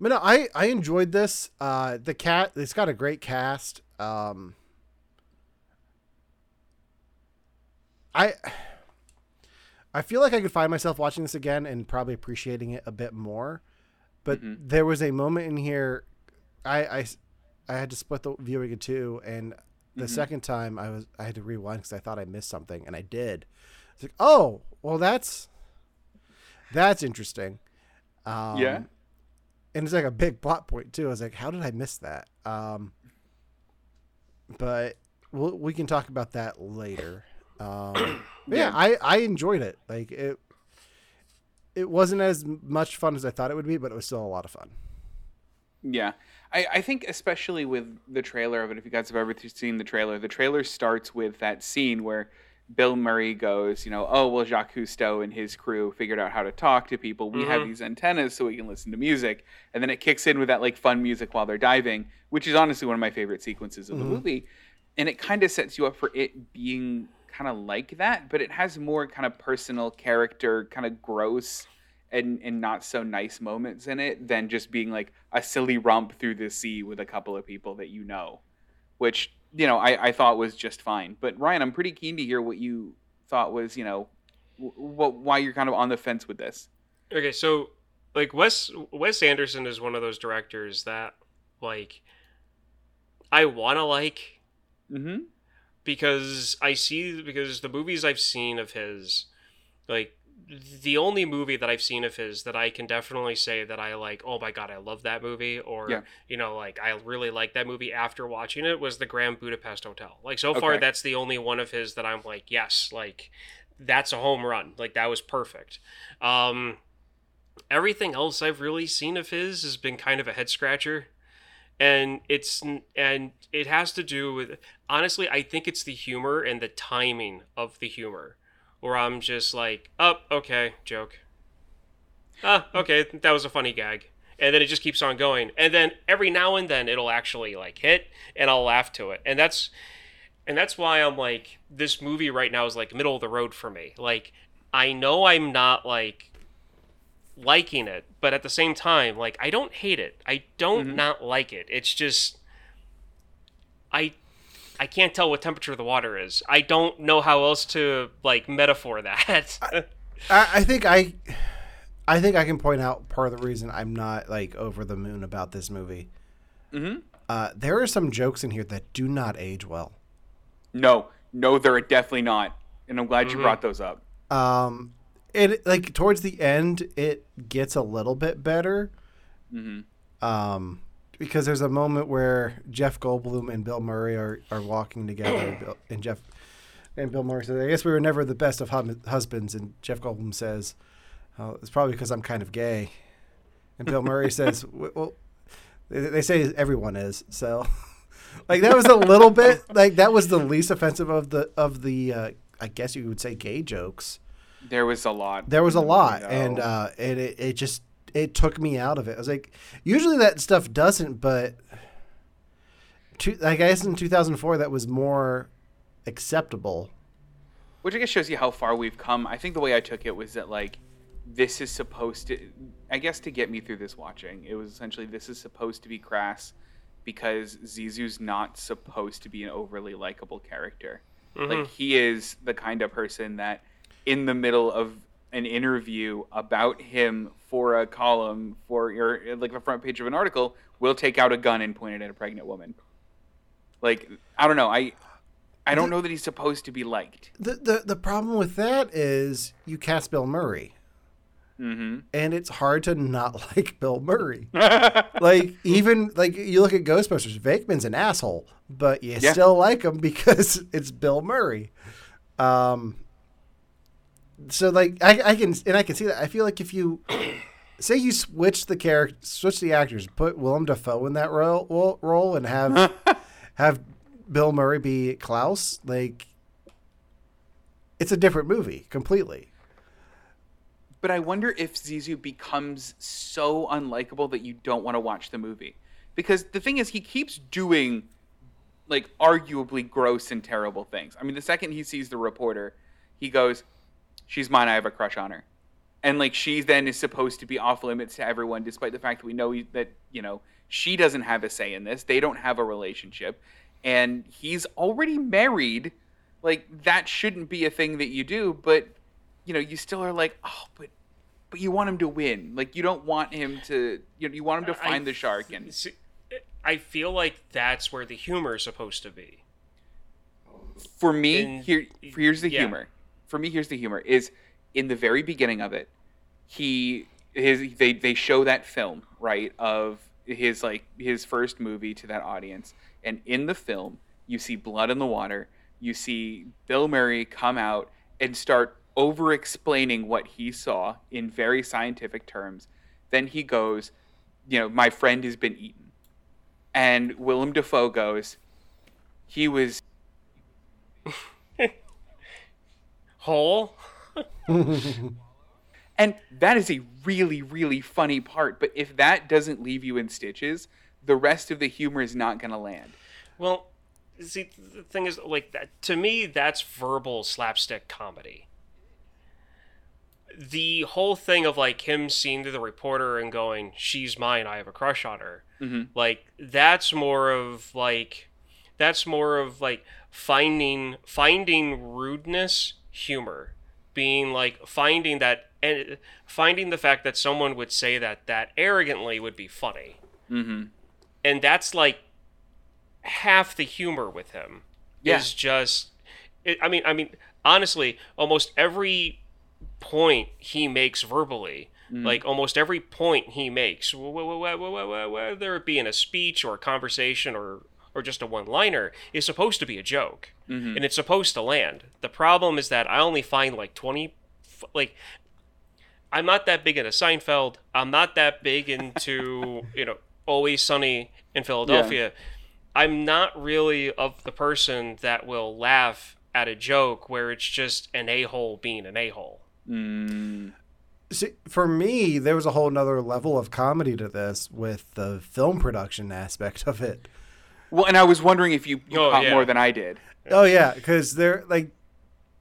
but no, I I enjoyed this. Uh, the cat, it's got a great cast. Um, I I feel like I could find myself watching this again and probably appreciating it a bit more. But there was a moment in here, I I had to split the viewing in two, and the second time I was I had to rewind because I thought I missed something, and I did. It's like, oh, well, that's that's interesting. Um, Yeah. and it's like a big plot point too. I was like, how did I miss that? Um, but we'll, we can talk about that later. Um, yeah, Yeah. I I enjoyed it. Like it. It wasn't as much fun as I thought it would be, but it was still a lot of fun. Yeah. I, I think especially with the trailer of it, if you guys have ever seen the trailer, the trailer starts with that scene where Bill Murray goes, you know, oh well Jacques Cousteau and his crew figured out how to talk to people. We have these antennas so we can listen to music. And then it kicks in with that like fun music while they're diving, which is honestly one of my favorite sequences of the movie. And it kind of sets you up for it being kind of like that, but it has more kind of personal character, kind of gross and and not so nice moments in it than just being like a silly romp through the sea with a couple of people that you know, which you know I, I thought was just fine. But Ryan, I'm pretty keen to hear what you thought was you know what why you're kind of on the fence with this. Okay, so like Wes Wes Anderson is one of those directors that like I want to like Mm-hmm. Because I see because the movies I've seen of his like the only movie that I've seen of his that I can definitely say that I like oh my god I love that movie or Yeah. you know like I really like that movie after watching it was the Grand Budapest Hotel. Like so far Okay. that's the only one of his that I'm like yes like that's a home run. Like that was perfect. Um everything else I've really seen of his has been kind of a head scratcher and it's and it has to do with honestly i think it's the humor and the timing of the humor where i'm just like oh okay joke. Ah okay that was a funny gag. And then it just keeps on going. And then every now and then it'll actually like hit and i'll laugh to it. And that's and that's why i'm like this movie right now is like middle of the road for me. Like i know i'm not like liking it, but at the same time, like I don't hate it. I don't not like it. It's just I I can't tell what temperature the water is. I don't know how else to like metaphor that. I, I think I, I think I can point out part of the reason I'm not like over the moon about this movie. Mm-hmm. Uh, there are some jokes in here that do not age well. No, no, they're definitely not, and I'm glad you brought those up. Um, it like towards the end, it gets a little bit better. Um, because there's a moment where Jeff Goldblum and Bill Murray are, are walking together, and, Bill- and Jeff and Bill Murray says, "I guess we were never the best of hum- husbands." And Jeff Goldblum says, oh, "It's probably because I'm kind of gay." And Bill Murray says, "Well, they, they say everyone is." So, like that was a little bit like that was the least offensive of the of the uh, I guess you would say gay jokes. There was a lot. There was a lot, movie, and uh, and it, it just it took me out of it. I was like, usually that stuff doesn't, but two, I guess in 2004 that was more acceptable. Which I guess shows you how far we've come. I think the way I took it was that like this is supposed to I guess to get me through this watching, it was essentially this is supposed to be crass because Zissou's not supposed to be an overly likable character. Like he is the kind of person that in the middle of an interview about him for a column for your like the front page of an article will take out a gun and point it at a pregnant woman. Like I don't know, I I don't know that he's supposed to be liked. The the the problem with that is you cast Bill Murray, Mm-hmm. and it's hard to not like Bill Murray. like even like you look at Ghostbusters, Venkman's an asshole, but you Yeah. still like him because it's Bill Murray. Um. So like I, I can and I can see that. I feel like if you say you switch the character, switch the actors, put Willem Dafoe in that role role, and have have Bill Murray be Klaus, like it's a different movie completely. But I wonder if Zissou becomes so unlikable that you don't want to watch the movie. Because the thing is, he keeps doing like arguably gross and terrible things. I mean, the second he sees the reporter, he goes, "She's mine. I have a crush on her," and like she then is supposed to be off limits to everyone, despite the fact that we know that you know she doesn't have a say in this. They don't have a relationship, and he's already married. Like that shouldn't be a thing that you do, but you know, you still are like, oh, but but you want him to win. Like you don't want him to, you know, you want him to I- find the shark and I feel like that's where the humor is supposed to be. for me in- here here's the yeah. humor for me here's the humor is in the very beginning of it he his they they show that film right of his like his first movie to that audience. And in the film you see blood in the water you see bill murray come out and start over explaining what he saw in very scientific terms. Then he goes you know my friend has been eaten. And willem dafoe goes he was Whole? And that is a really, really funny part. But if that doesn't leave you in stitches, the rest of the humor is not going to land. Well, see, the thing is, like, that, to me, that's verbal slapstick comedy. The whole thing of, like, him seeing the reporter and going, she's mine, I have a crush on her. Mhm. Like, that's more of, like, that's more of, like, finding, finding rudeness humor. Being, like, finding that, and finding the fact that someone would say that that arrogantly would be funny. Mm-hmm. And that's, like, half the humor with him Yeah. is just it, i mean i mean honestly almost every point he makes verbally like almost every point he makes wh- wh- wh- wh- wh- whether it be in a speech or a conversation or or just a one liner is supposed to be a joke and it's supposed to land the problem is that i only find like 20 like I'm not that big into Seinfeld. I'm not that big into, you know, Always Sunny in Philadelphia. I'm not really of the person that will laugh at a joke where it's just an a hole being an a hole. Mm. See, for me, there was a whole nother level of comedy to this with the film production aspect of it. Well, and I was wondering if you, you Oh, caught yeah. more than I did. Oh yeah, because they're like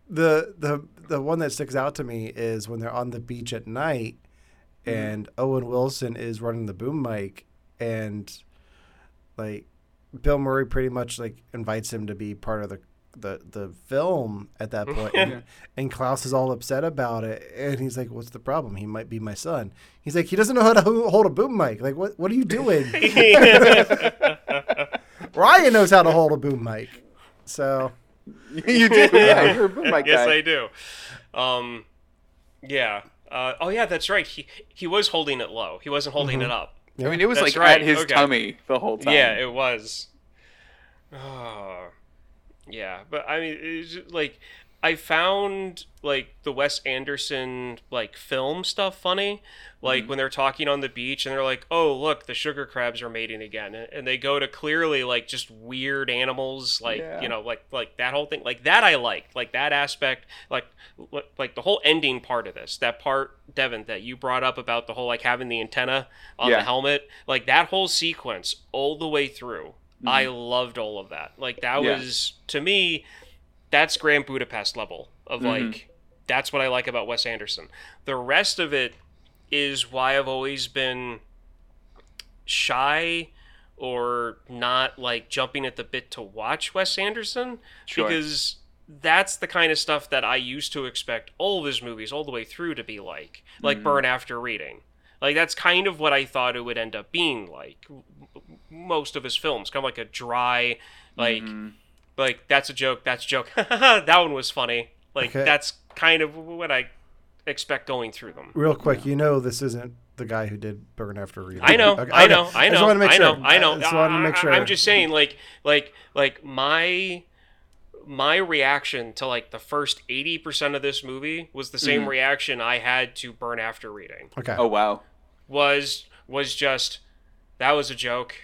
the the the one that sticks out to me is when they're on the beach at night, mm-hmm. and Owen Wilson is running the boom mic, and like Bill Murray pretty much like invites him to be part of the the the film at that point, and, and Klaus is all upset about it, and he's like, "What's the problem? He might be my son." He's like, "He doesn't know how to hold a boom mic. Like, what what are you doing?" Ryan knows how to hold a boom mic, so. you do. Yeah. You're a boom mic yes, guy. I do. Um, yeah. Uh, oh, yeah, that's right. He he was holding it low. He wasn't holding it up. I mean, it was That's like right, at his okay. tummy the whole time. Yeah, it was. Oh, yeah, but I mean, it's just, like I found like the Wes Anderson like film stuff funny. Like Mm-hmm. when they're talking on the beach and they're like, "Oh, look, the sugar crabs are mating again," and they go to clearly like just weird animals, like Yeah. you know, like like that whole thing, like that I liked, like that aspect, like like- the whole ending part of this, that part, Devin, that you brought up about the whole like having the antenna on Yeah. the helmet, like that whole sequence all the way through. I loved all of that. Like that Mm-hmm. Yeah. was to me, that's Grand Budapest level of Mm-hmm. like that's what I like about Wes Anderson. The rest of it is why I've always been shy or not like jumping at the bit to watch Wes Anderson Sure. because that's the kind of stuff that I used to expect all of his movies all the way through to be like, like Burn After Reading. Like that's kind of what I thought it would end up being like. Most of his films, kind of like a dry, like, like that's a joke, that's a joke. that one was funny. Like Okay. that's kind of what I expect going through them. Real quick, you know this isn't the guy who did Burn After Reading. I know, Okay, I okay. know, I just know, to make I sure. know, I know. I just wanted to make sure. I, am just saying, like, like, like my my reaction to like the first eighty percent of this movie was the Mm-hmm. same reaction I had to Burn After Reading. Okay. Oh wow. Was was just that was a joke.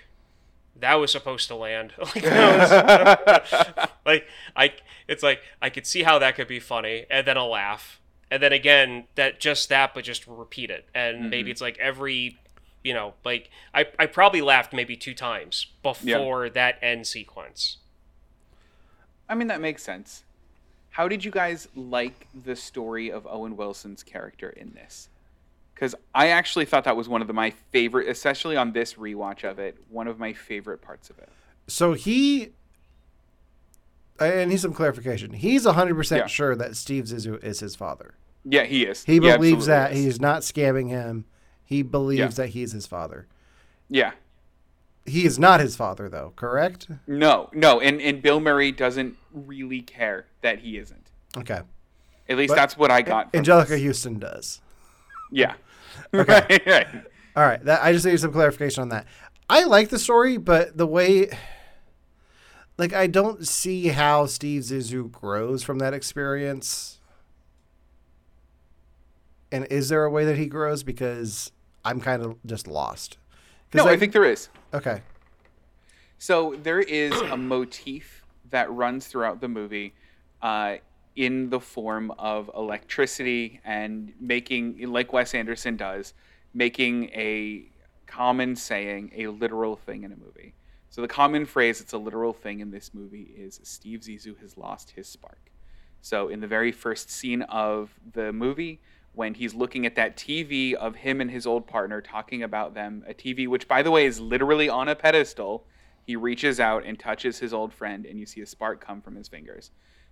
That was supposed to land. like, was, like I, it's like I could see how that could be funny, and then a laugh, and then again that just that, but just repeat it, and mm-hmm. maybe it's like every, you know, like I I probably laughed maybe two times before that end sequence. I mean, that makes sense. How did you guys like the story of Owen Wilson's character in this? Because I actually thought that was one of the, my favorite, especially on this rewatch of it, one of my favorite parts of it. So he, I need some clarification. He's 100% Yeah. sure that Steve Zissou is his father. Yeah, he is. He absolutely believes that is. he's not scamming him. He believes Yeah. that he's his father. Yeah. He is not his father, though, correct? No, no, and, and Bill Murray doesn't really care that he isn't. Okay. At least But that's what I got. From Anjelica this. Huston does. Yeah. Okay. right, right. All right, that I just need some clarification on that. I like the story, but the way, like, I don't see how Steve Zissou grows from that experience. And is there a way that he grows? Because I'm kind of just lost. No, I think there is. okay. So there is a motif that runs throughout the movie uh, in the form of electricity and making, like Wes Anderson does, making a common saying a literal thing in a movie. So the common phrase that's a literal thing in this movie is Steve Zissou has lost his spark. So in the very first scene of the movie, when he's looking at that TV of him and his old partner talking about them, a TV which by the way is literally on a pedestal, he reaches out and touches his old friend and you see a spark come from his fingers.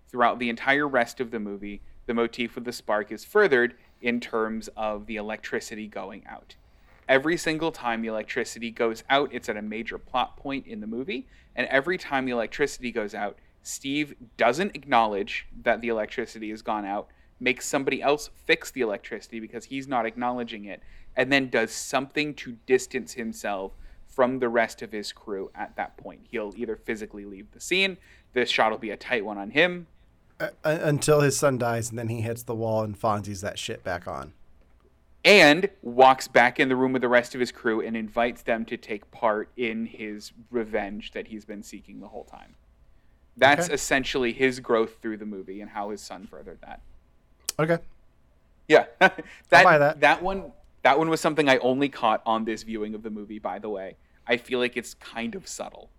Throughout the entire rest of the movie, the motif of the spark is furthered in terms of the electricity going out. Every single time the electricity goes out, it's at a major plot point in the movie. And every time the electricity goes out, Steve doesn't acknowledge that the electricity has gone out, makes somebody else fix the electricity because he's not acknowledging it, and then does something to distance himself from the rest of his crew at that point. He'll either physically leave the scene, this shot will be a tight one on him, Uh, until his son dies, and then he hits the wall and Fonzie's that shit back on. and walks back in the room with the rest of his crew and invites them to take part in his revenge that he's been seeking the whole time. That's Okay. essentially his growth through the movie and how his son furthered that. Okay. Yeah, that, buy that. that one that one was something I only caught on this viewing of the movie. By the way, I feel like it's kind of subtle.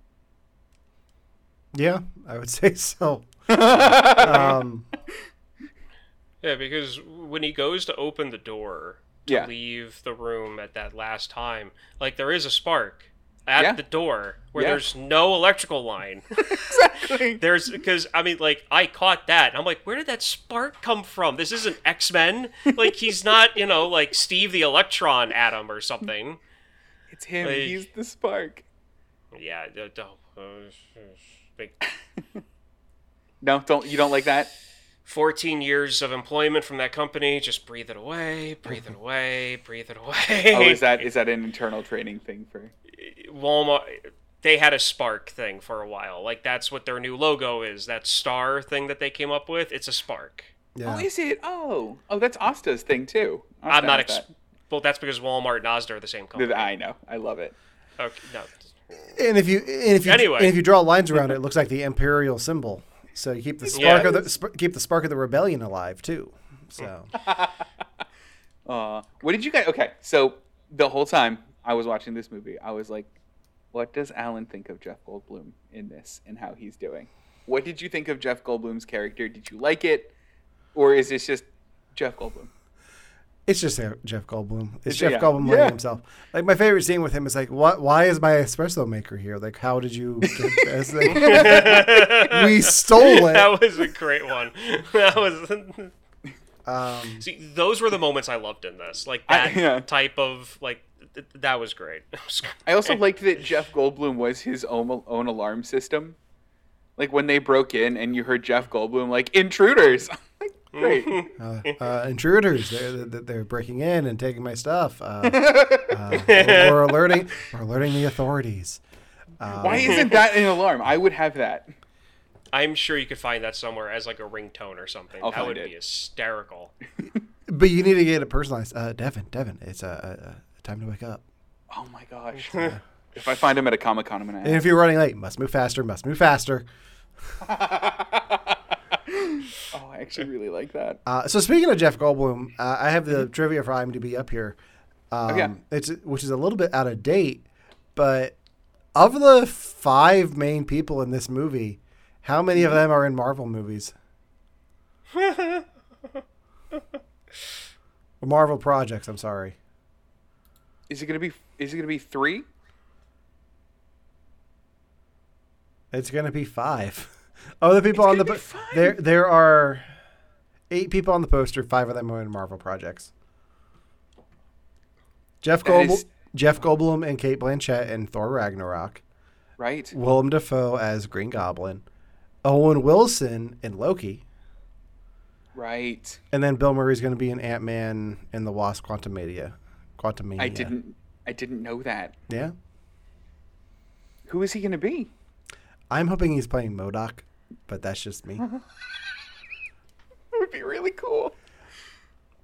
Yeah, I would say so. um, Yeah, because when he goes to open the door to Yeah. leave the room at that last time, like there is a spark at Yeah. the door where Yeah. there's no electrical line. exactly. There's because I mean, like I caught that. I'm like, where did that spark come from? This isn't X Men. Like he's not, you know, like Steve the Electron Atom or something. It's him. Like- He's the spark. Yeah, d- d- uh, big No, don't you don't like that? 14 years of employment from that company. Just breathe it away, breathe it away, breathe it away. Oh, is that is that an internal training thing for? Walmart they had a spark thing for a while. Like that's what their new logo is. That star thing that they came up with. It's a spark. yeah. Oh, is it? Oh, oh, that's Asda's thing too. Asta I'm not has ex- well. That's because Walmart and Asda are the same company. I know. I love it. Okay, no. And if you and if you Anyway. and if you draw lines around it, it looks like the imperial symbol. So you keep the spark of the sp- keep the spark of the rebellion alive too. So Uh, what did you guys? Okay, so the whole time I was watching this movie, I was like, "What does Alan think of Jeff Goldblum in this and how he's doing?" What did you think of Jeff Goldblum's character? Did you like it, or is this just Jeff Goldblum? It's just Jeff Goldblum. It's It's- Jeff yeah. Goldblum playing Yeah. himself. Like my favorite scene with him is like, what? Why is my espresso maker here? Like, how did you? Get this? Like, we stole it. that was a great one. That was. Um, See, those were the moments I loved in this. Like I- that yeah. type of like th- that was great. I also liked that Jeff Goldblum was his own, own alarm system. Like when they broke in and you heard Jeff Goldblum like intruders. Like, Great. uh, uh, intruders. They're, they're they're breaking in and taking my stuff. Uh, uh, we're alerting. We're alerting the authorities. Um, Why isn't that an alarm? I would have that. I'm sure you could find that somewhere as like a ringtone or something. I'll that would it. be hysterical. But you need to get it personalized. Uh, Devin, Devin, it's a uh, uh, time to wake up. Oh my gosh. If I find him at a Comic Con, I'm gonna. And Ask. if you're running late, must move faster, must move faster. Oh, I actually really like that. Uh, so speaking of Jeff Goldblum, uh, I have the trivia for IMDb up here. Um, yeah. It's which is a little bit out of date, but of the five main people in this movie, how many of them are in Marvel movies? Marvel projects. I'm sorry. Is it gonna be? Is it gonna be three? It's gonna be five. The people on the po- there there are eight people on the poster. Five of them are in Marvel projects. Jeff Goldblum, is- Jeff Goldblum, and Cate Blanchett in Thor Ragnarok. Right. Willem Dafoe as Green Goblin. Owen Wilson in Loki, Right. and then Bill Murray's going to be in Ant Man and the Wasp: Quantumania. I didn't. I didn't know that. Yeah, Who is he gonna be? I'm hoping he's playing MODOK, but that's just me. That would be really cool.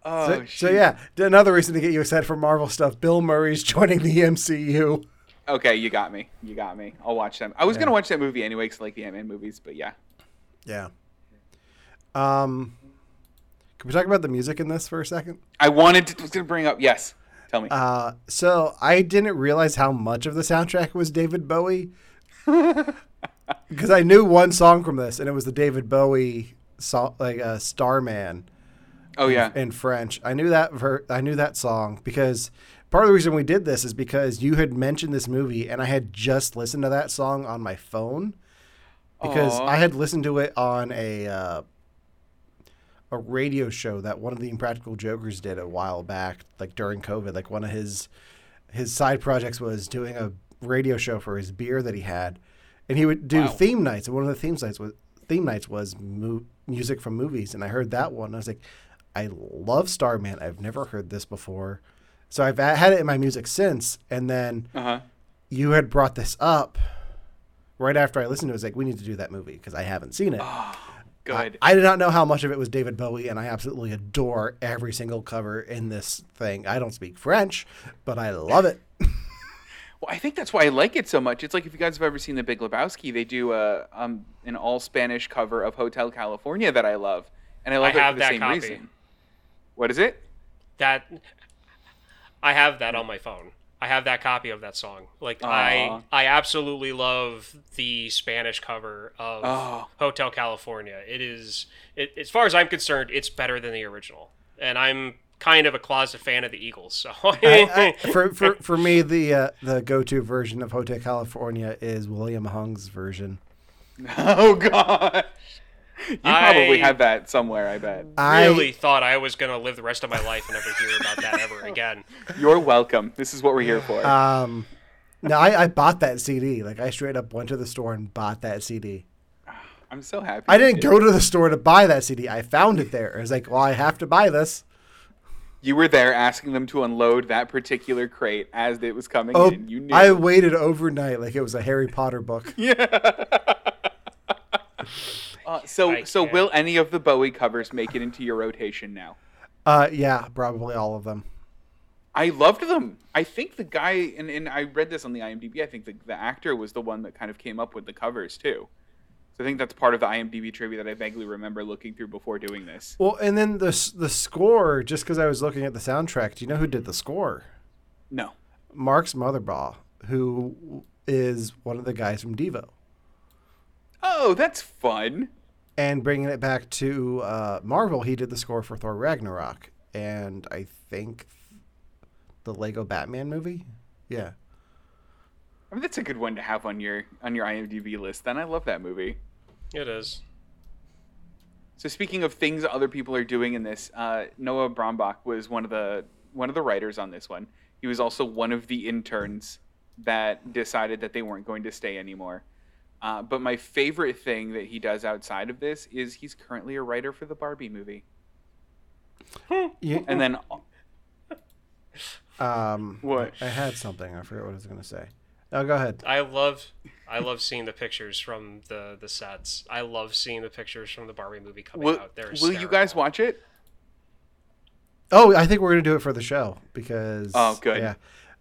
Oh, so, so yeah, another reason to get you excited for Marvel stuff. Bill Murray's joining the MCU. Okay, you got me. You got me. I'll watch them. I was Yeah. gonna watch that movie anyway because I like the Ant Man movies, but yeah. Yeah. Um, can we talk about the music in this for a second? I wanted to was gonna bring up. Yes. Tell me. Uh, so I didn't realize how much of the soundtrack was David Bowie because I knew one song from this, and it was the David Bowie song, like uh, "Starman" oh yeah. in French. I knew that ver- I knew that song because part of the reason we did this is because you had mentioned this movie, and I had just listened to that song on my phone because Aw. I had listened to it on a uh, a radio show that one of the Impractical Jokers did a while back, like during COVID. Like one of his his side projects was doing a radio show for his beer that he had, and he would do Wow. theme nights. And one of the theme nights was theme nights was mu- music from movies, and I heard that one. I was like, I love Starman. I've never heard this before. So I've had it in my music since, and then Uh huh. you had brought this up right after I listened to it. I was like, we need to do that movie because I haven't seen it. Good. I, I did not know how much of it was David Bowie, and I absolutely adore every single cover in this thing. I don't speak French, but I love it. Well, I think that's why I like it so much. It's like if you guys have ever seen The Big Lebowski, they do a um an all Spanish cover of Hotel California that I love, and I love I it have for the that same copy. reason. What is it? That I have that on my phone. I have that copy of that song. Like Aw. I I absolutely love the Spanish cover of Oh. Hotel California. It is it, as far as I'm concerned, it's better than the original. And I'm kind of a closet fan of the Eagles, so I, I, for, for for me, the uh, the go to version of Hotel California is William Hung's version. Oh gosh, you probably I- have that somewhere. I bet. I really thought I was gonna live the rest of my life and never hear about that ever again. You're welcome. This is what we're here for. um, no, I, I bought that CD. Like I straight up went to the store and bought that CD. I'm so happy. I didn't did. go to the store to buy that CD. I found it there. I was like, well, I have to buy this. You were there asking them to unload that particular crate as it was coming Oh, in. You knew. I waited overnight like it was a Harry Potter book. Uh, so, so will any of the Bowie covers make it into your rotation now? Uh, yeah, probably all of them. I loved them. I think the guy, and, and I read this on the IMDb. I think the, the actor was the one that kind of came up with the covers too. So I think that's part of the IMDb trivia that I vaguely remember looking through before doing this. Well, and then the the score. Just because I was looking at the soundtrack, do you know who did the score? No. Mark Mothersbaugh, who is one of the guys from Devo. Oh, that's fun. And bringing it back to uh, Marvel, he did the score for Thor Ragnarok, and I think the Lego Batman movie. Yeah, I mean, that's a good one to have on your on your IMDb list. Then I love that movie. It is. So speaking of things other people are doing in this, uh, Noah Baumbach was one of the one of the writers on this one. He was also one of the interns that decided that they weren't going to stay anymore. Uh, but my favorite thing that he does outside of this is he's currently a writer for the Barbie movie. you, And then um, What? I had something. I forgot what I was going to say. Oh, go ahead. I love I love seeing the pictures from the the sets. I love seeing the pictures from the Barbie movie coming will, out. They're will you guys watch it? Oh, I think we're going to do it for the show because. Oh, good. Yeah.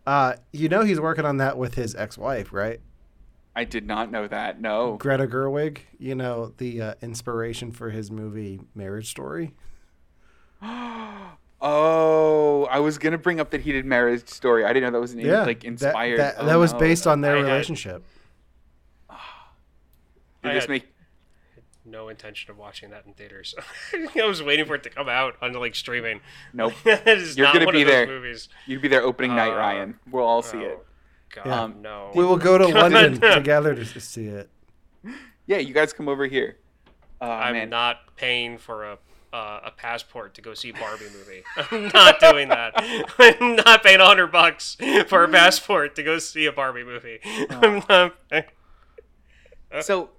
Uh, you know he's working on that with his ex-wife, right? I did not know that. No. Greta Gerwig. You know the uh, inspiration for his movie Marriage Story. Oh, I was gonna bring up that he did Marriage Story. I didn't know that was an, Yeah, like that- inspired. That, oh, that, was no. based on their I had- relationship. Did I this had- make No intention of watching that in theaters. I was waiting for it to come out on like streaming. Nope. that is You're not gonna one be of those there. movies. you'd be there opening night, Uh, Ryan? We'll all see Oh, it. God, Yeah. Um, no. We will go to God, London no. together to see it. Yeah, you guys come over here. Oh I'm man, not paying for a uh, a passport to go see Barbie movie. I'm not doing that. I'm not paying hundred bucks for a passport to go see a Barbie movie. I'm not. so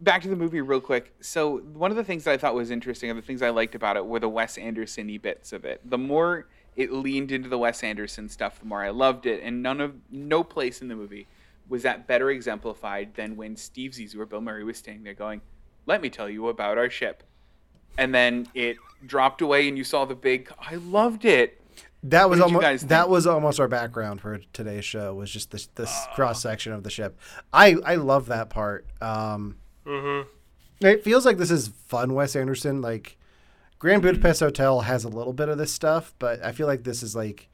back to the movie real quick. So one of the things that I thought was interesting, and the things I liked about it, were the Wes Anderson-y bits of it. The more it leaned into the Wes Anderson stuff, the more I loved it. And none of no place in the movie was that better exemplified than when Steve Zissou or Bill Murray was standing there going, "Let me tell you about our ship," and then it dropped away, and you saw the big. I loved it. That was almost that think? was almost our background for today's show. Was just this this cross section of the ship. I I love that part. Um, Mhm. It feels like this is fun, Wes Anderson. Like Grand Budapest Hotel has a little bit of this stuff, but I feel like this is like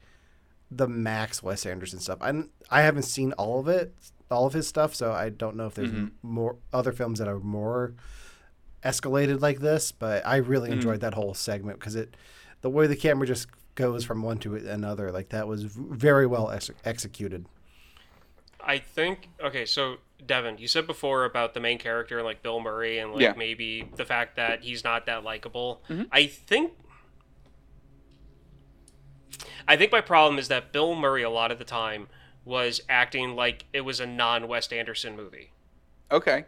the max Wes Anderson stuff. I I haven't seen all of it, all of his stuff, so I don't know if there's m- more other films that are more escalated like this. But I really enjoyed that whole segment because it, the way the camera just goes from one to another, like that was very well ex- executed. I think okay, so Devin, you said before about the main character like Bill Murray and like Yeah. maybe the fact that he's not that likable. Mm-hmm. I think I think my problem is that Bill Murray a lot of the time was acting like it was a non-Wes Anderson movie. Okay.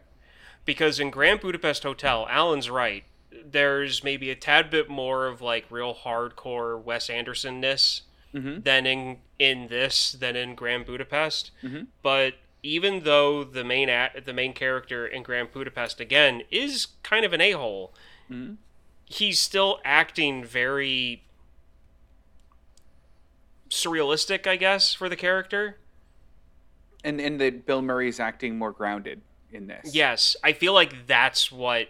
Because in Grand Budapest Hotel, Alan's right. There's maybe a tad bit more of like real hardcore Wes Anderson ness Mhm. than in in this than in Grand Budapest. Mhm. But even though the main act, the main character in Grand Budapest again is kind of an a hole, Mhm. he's still acting very surrealistic, I guess, for the character. And and that Bill Murray's acting more grounded in this. Yes, I feel like that's what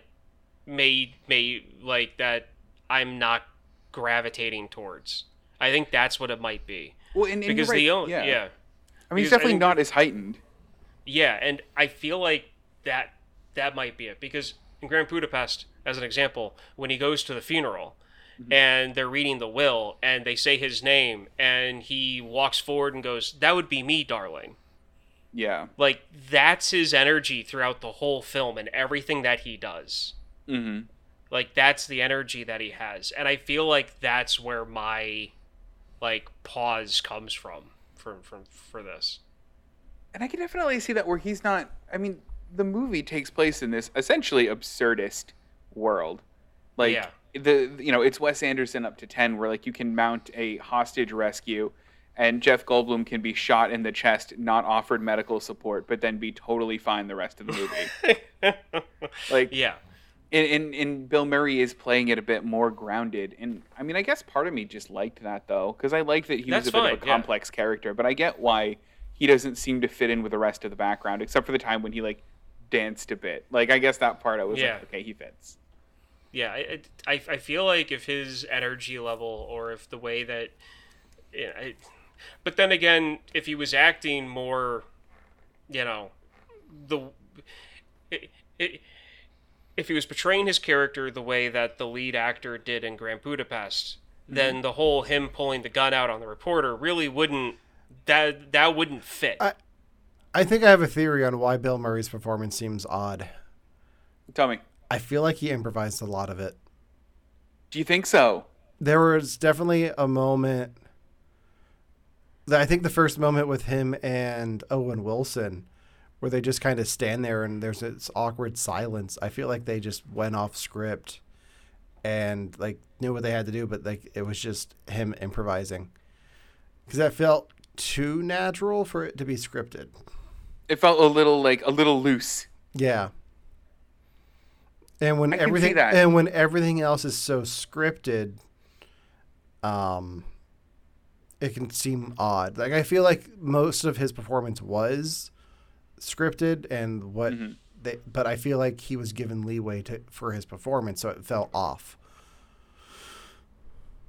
made made like that I'm not gravitating towards. I think that's what it might be Well, and, and because right. the own yeah. yeah. I mean, he's because I definitely think- not as heightened. Yeah, and I feel like that that might be it because in Grand Budapest, as an example, when he goes to the funeral mm-hmm. and they're reading the will and they say his name and he walks forward and goes, "That would be me, darling." Yeah. Like that's his energy throughout the whole film and everything that he does. Mm-hmm. Like that's the energy that he has, and I feel like that's where my like pause comes from from from for this. And I can definitely see that where he's not. I mean, the movie takes place in this essentially absurdist world. Like Yeah. the you know it's Wes Anderson up to ten, where like you can mount a hostage rescue, and Jeff Goldblum can be shot in the chest, not offered medical support, but then be totally fine the rest of the movie. like Yeah. and, and and Bill Murray is playing it a bit more grounded. And I mean, I guess part of me just liked that though, because I liked that he That's was a bit of fine, a yeah. complex character. But I get why he doesn't seem to fit in with the rest of the background, except for the time when he like danced a bit. Like I guess that part I was Yeah. like, okay, he fits. yeah I, I, I feel like if his energy level or if the way that yeah, I, but then again if he was acting more you know the it, it, if he was portraying his character the way that the lead actor did in Grand Budapest mm-hmm. then the whole him pulling the gun out on the reporter really wouldn't that that wouldn't fit I- I think I have a theory on why Bill Murray's performance seems odd. Tell me, I feel like he improvised a lot of it. do you think so? There was definitely a moment. I think the first moment with him and Owen Wilson, where they just kind of stand there and there's this awkward silence. I feel like they just went off script, and like knew what they had to do, but like it was just him improvising, because that felt too natural for it to be scripted. It felt a little like a little loose. Yeah. And when everything and when everything else is so scripted, um, it can seem odd. Like I feel like most of his performance was scripted and what Mm-hmm. they, but I feel like he was given leeway to for his performance, so it fell off.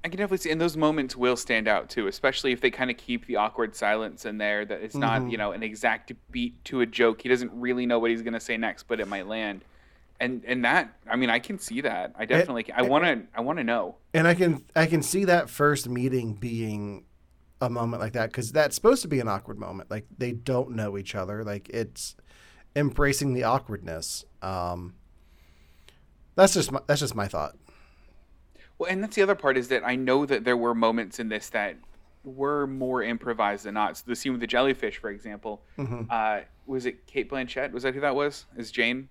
I can definitely see, and those moments will stand out too, especially if they kind of keep the awkward silence in there. That it's not, you know, an exact beat to a joke. He doesn't really know what he's gonna say next, but it might land. And and that, I mean, I can see that. I definitely, can. I want to, I want to know. And I can I can see that first meeting being a moment like that because that's supposed to be an awkward moment. Like they don't know each other. Like it's embracing the awkwardness. Um, that's just my, that's just my thought. Well, and that's the other part is that I know that there were moments in this that were more improvised than not. So the scene with the jellyfish, for example, uh, was it Cate Blanchett? Was that who that was? Is Jane?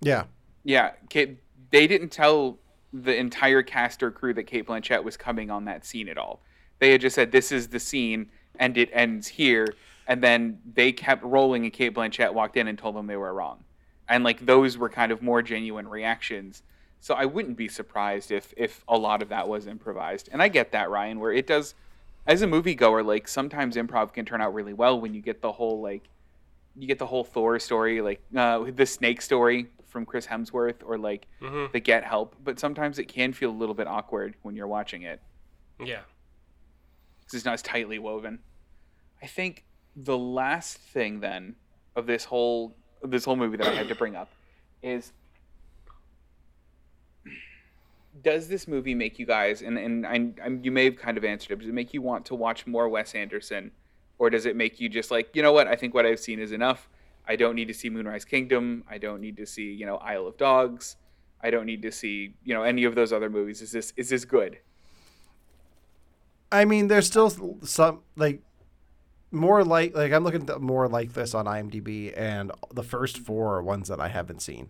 Yeah. Yeah, Kate. They didn't tell the entire cast or crew that Cate Blanchett was coming on that scene at all. They had just said this is the scene and it ends here, and then they kept rolling, and Cate Blanchett walked in and told them they were wrong, and like those were kind of more genuine reactions. So I wouldn't be surprised if if a lot of that was improvised, and I get that Ryan, where it does. As a moviegoer, like sometimes improv can turn out really well when you get the whole like you get the whole Thor story, like uh, the snake story from Chris Hemsworth, or like the Get Help. But sometimes it can feel a little bit awkward when you're watching it Yeah. Because it's not as tightly woven. I think the last thing then of this whole this whole movie that I had to bring up is does this movie make you guys and and I, I'm, you may have kind of answered it does it make you want to watch more Wes Anderson? Or does it make you just like you know what I think what I've seen is enough. I don't need to see Moonrise Kingdom. I don't need to see you know Isle of Dogs. I don't need to see you know any of those other movies. Is this is this good I mean, there's still some like more like like I'm looking at more like this on IMDb, and the first four are ones that I haven't seen.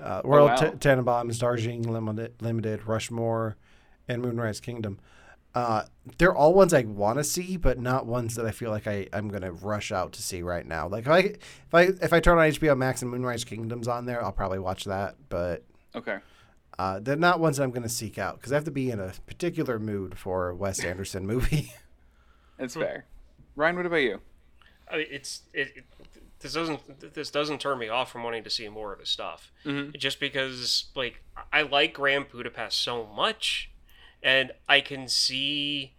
Uh, World wow. T- Tenenbaums, Darjeeling Limited, Limited, Rushmore, and Moonrise Kingdom. Uh, they're all ones I want to see, but not ones that I feel like I I'm gonna rush out to see right now. Like if I if I if I turn on HBO Max and Moonrise Kingdom's on there, I'll probably watch that. But okay uh, they're not ones that I'm gonna seek out because I have to be in a particular mood for a Wes Anderson movie. that's fair Ryan what about you I mean, it's it, it. This doesn't this doesn't turn me off from wanting to see more of his stuff. Just because like I like Grand Budapest so much, and I can see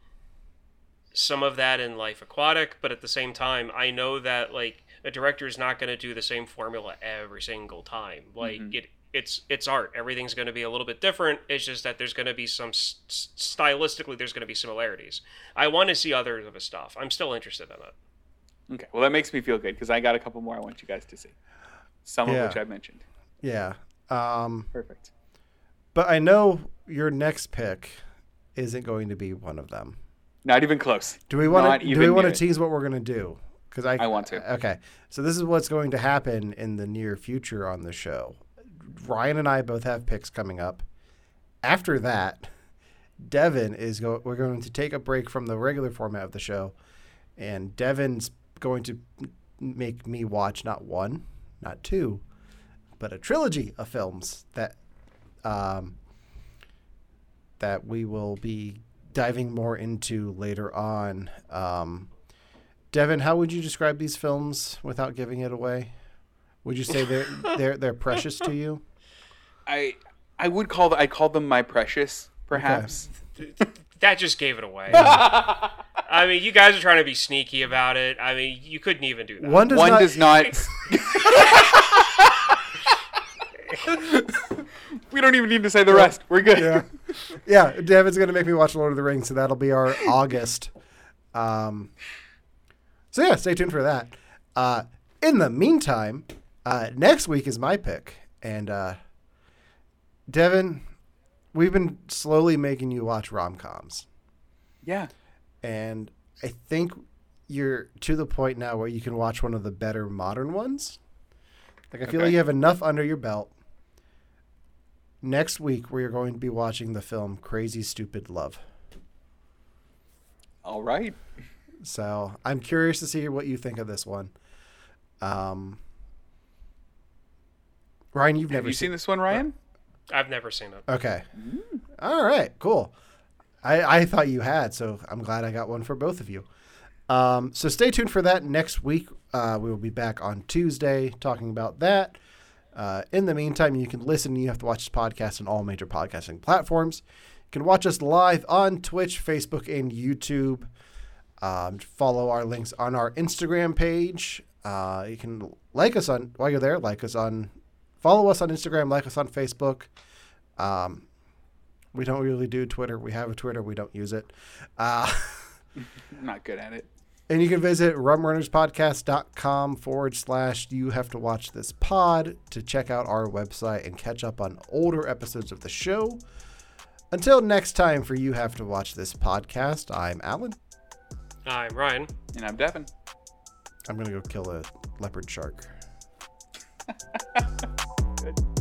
some of that in Life Aquatic, but at the same time, I know that like a director is not going to do the same formula every single time. Like it. It's it's art. Everything's going to be a little bit different. It's just that there's going to be some s- s- stylistically. There's going to be similarities. I want to see others of his stuff. I'm still interested in it. Okay, well that makes me feel good because I got a couple more I want you guys to see. Some Yeah. of which I've mentioned. yeah. Um, Perfect. but I know your next pick isn't going to be one of them. Not even close. Do we want to? Do we want to tease what we're going to do? Because I, I want to. Okay, so this is what's going to happen in the near future on the show. Ryan and I both have picks coming up. After that, Devin is go. We're going to take a break from the regular format of the show, and Devin's going to make me watch not one, not two, but a trilogy of films that um, that we will be diving more into later on. Um, Devin, how would you describe these films without giving it away? Would you say they're they're they're precious to you? I I would call the, I call them my precious, perhaps. That just gave it away. I mean, you guys are trying to be sneaky about it. I mean, you couldn't even do that. One does One not. does not. we don't even need to say the rest. We're good. yeah, yeah. Devin's gonna make me watch Lord of the Rings, so that'll be our August. Um, so yeah, stay tuned for that. Uh, in the meantime, uh, next week is my pick, and uh, Devin, we've been slowly making you watch rom coms. Yeah. and I think you're to the point now where you can watch one of the better modern ones. Like I feel like you have enough under your belt. Next week we are going to be watching the film Crazy Stupid Love. All right. So I'm curious to see what you think of this one. Um, Ryan, you've Have never you seen this one, Ryan? I've never seen it. Okay. All right. Cool. I, I thought you had, so I'm glad I got one for both of you. Um, so stay tuned for that next week. Uh, we will be back on Tuesday talking about that. Uh, in the meantime, you can listen. You have to watch this podcast on all major podcasting platforms. You can watch us live on Twitch, Facebook, and YouTube. Um, follow our links on our Instagram page. Uh, you can like us on while you're there. Like us on, follow us on Instagram. Like us on Facebook. Um, we don't really do Twitter. We have a Twitter. We don't use it. Uh, not good at it. and you can visit rumrunnerspodcast.com forward slash you have to watch this pod to check out our website and catch up on older episodes of the show. Until next time, for You Have to Watch This podcast, I'm Alan. I'm Ryan. And I'm Devin. I'm going to go kill a leopard shark. Good.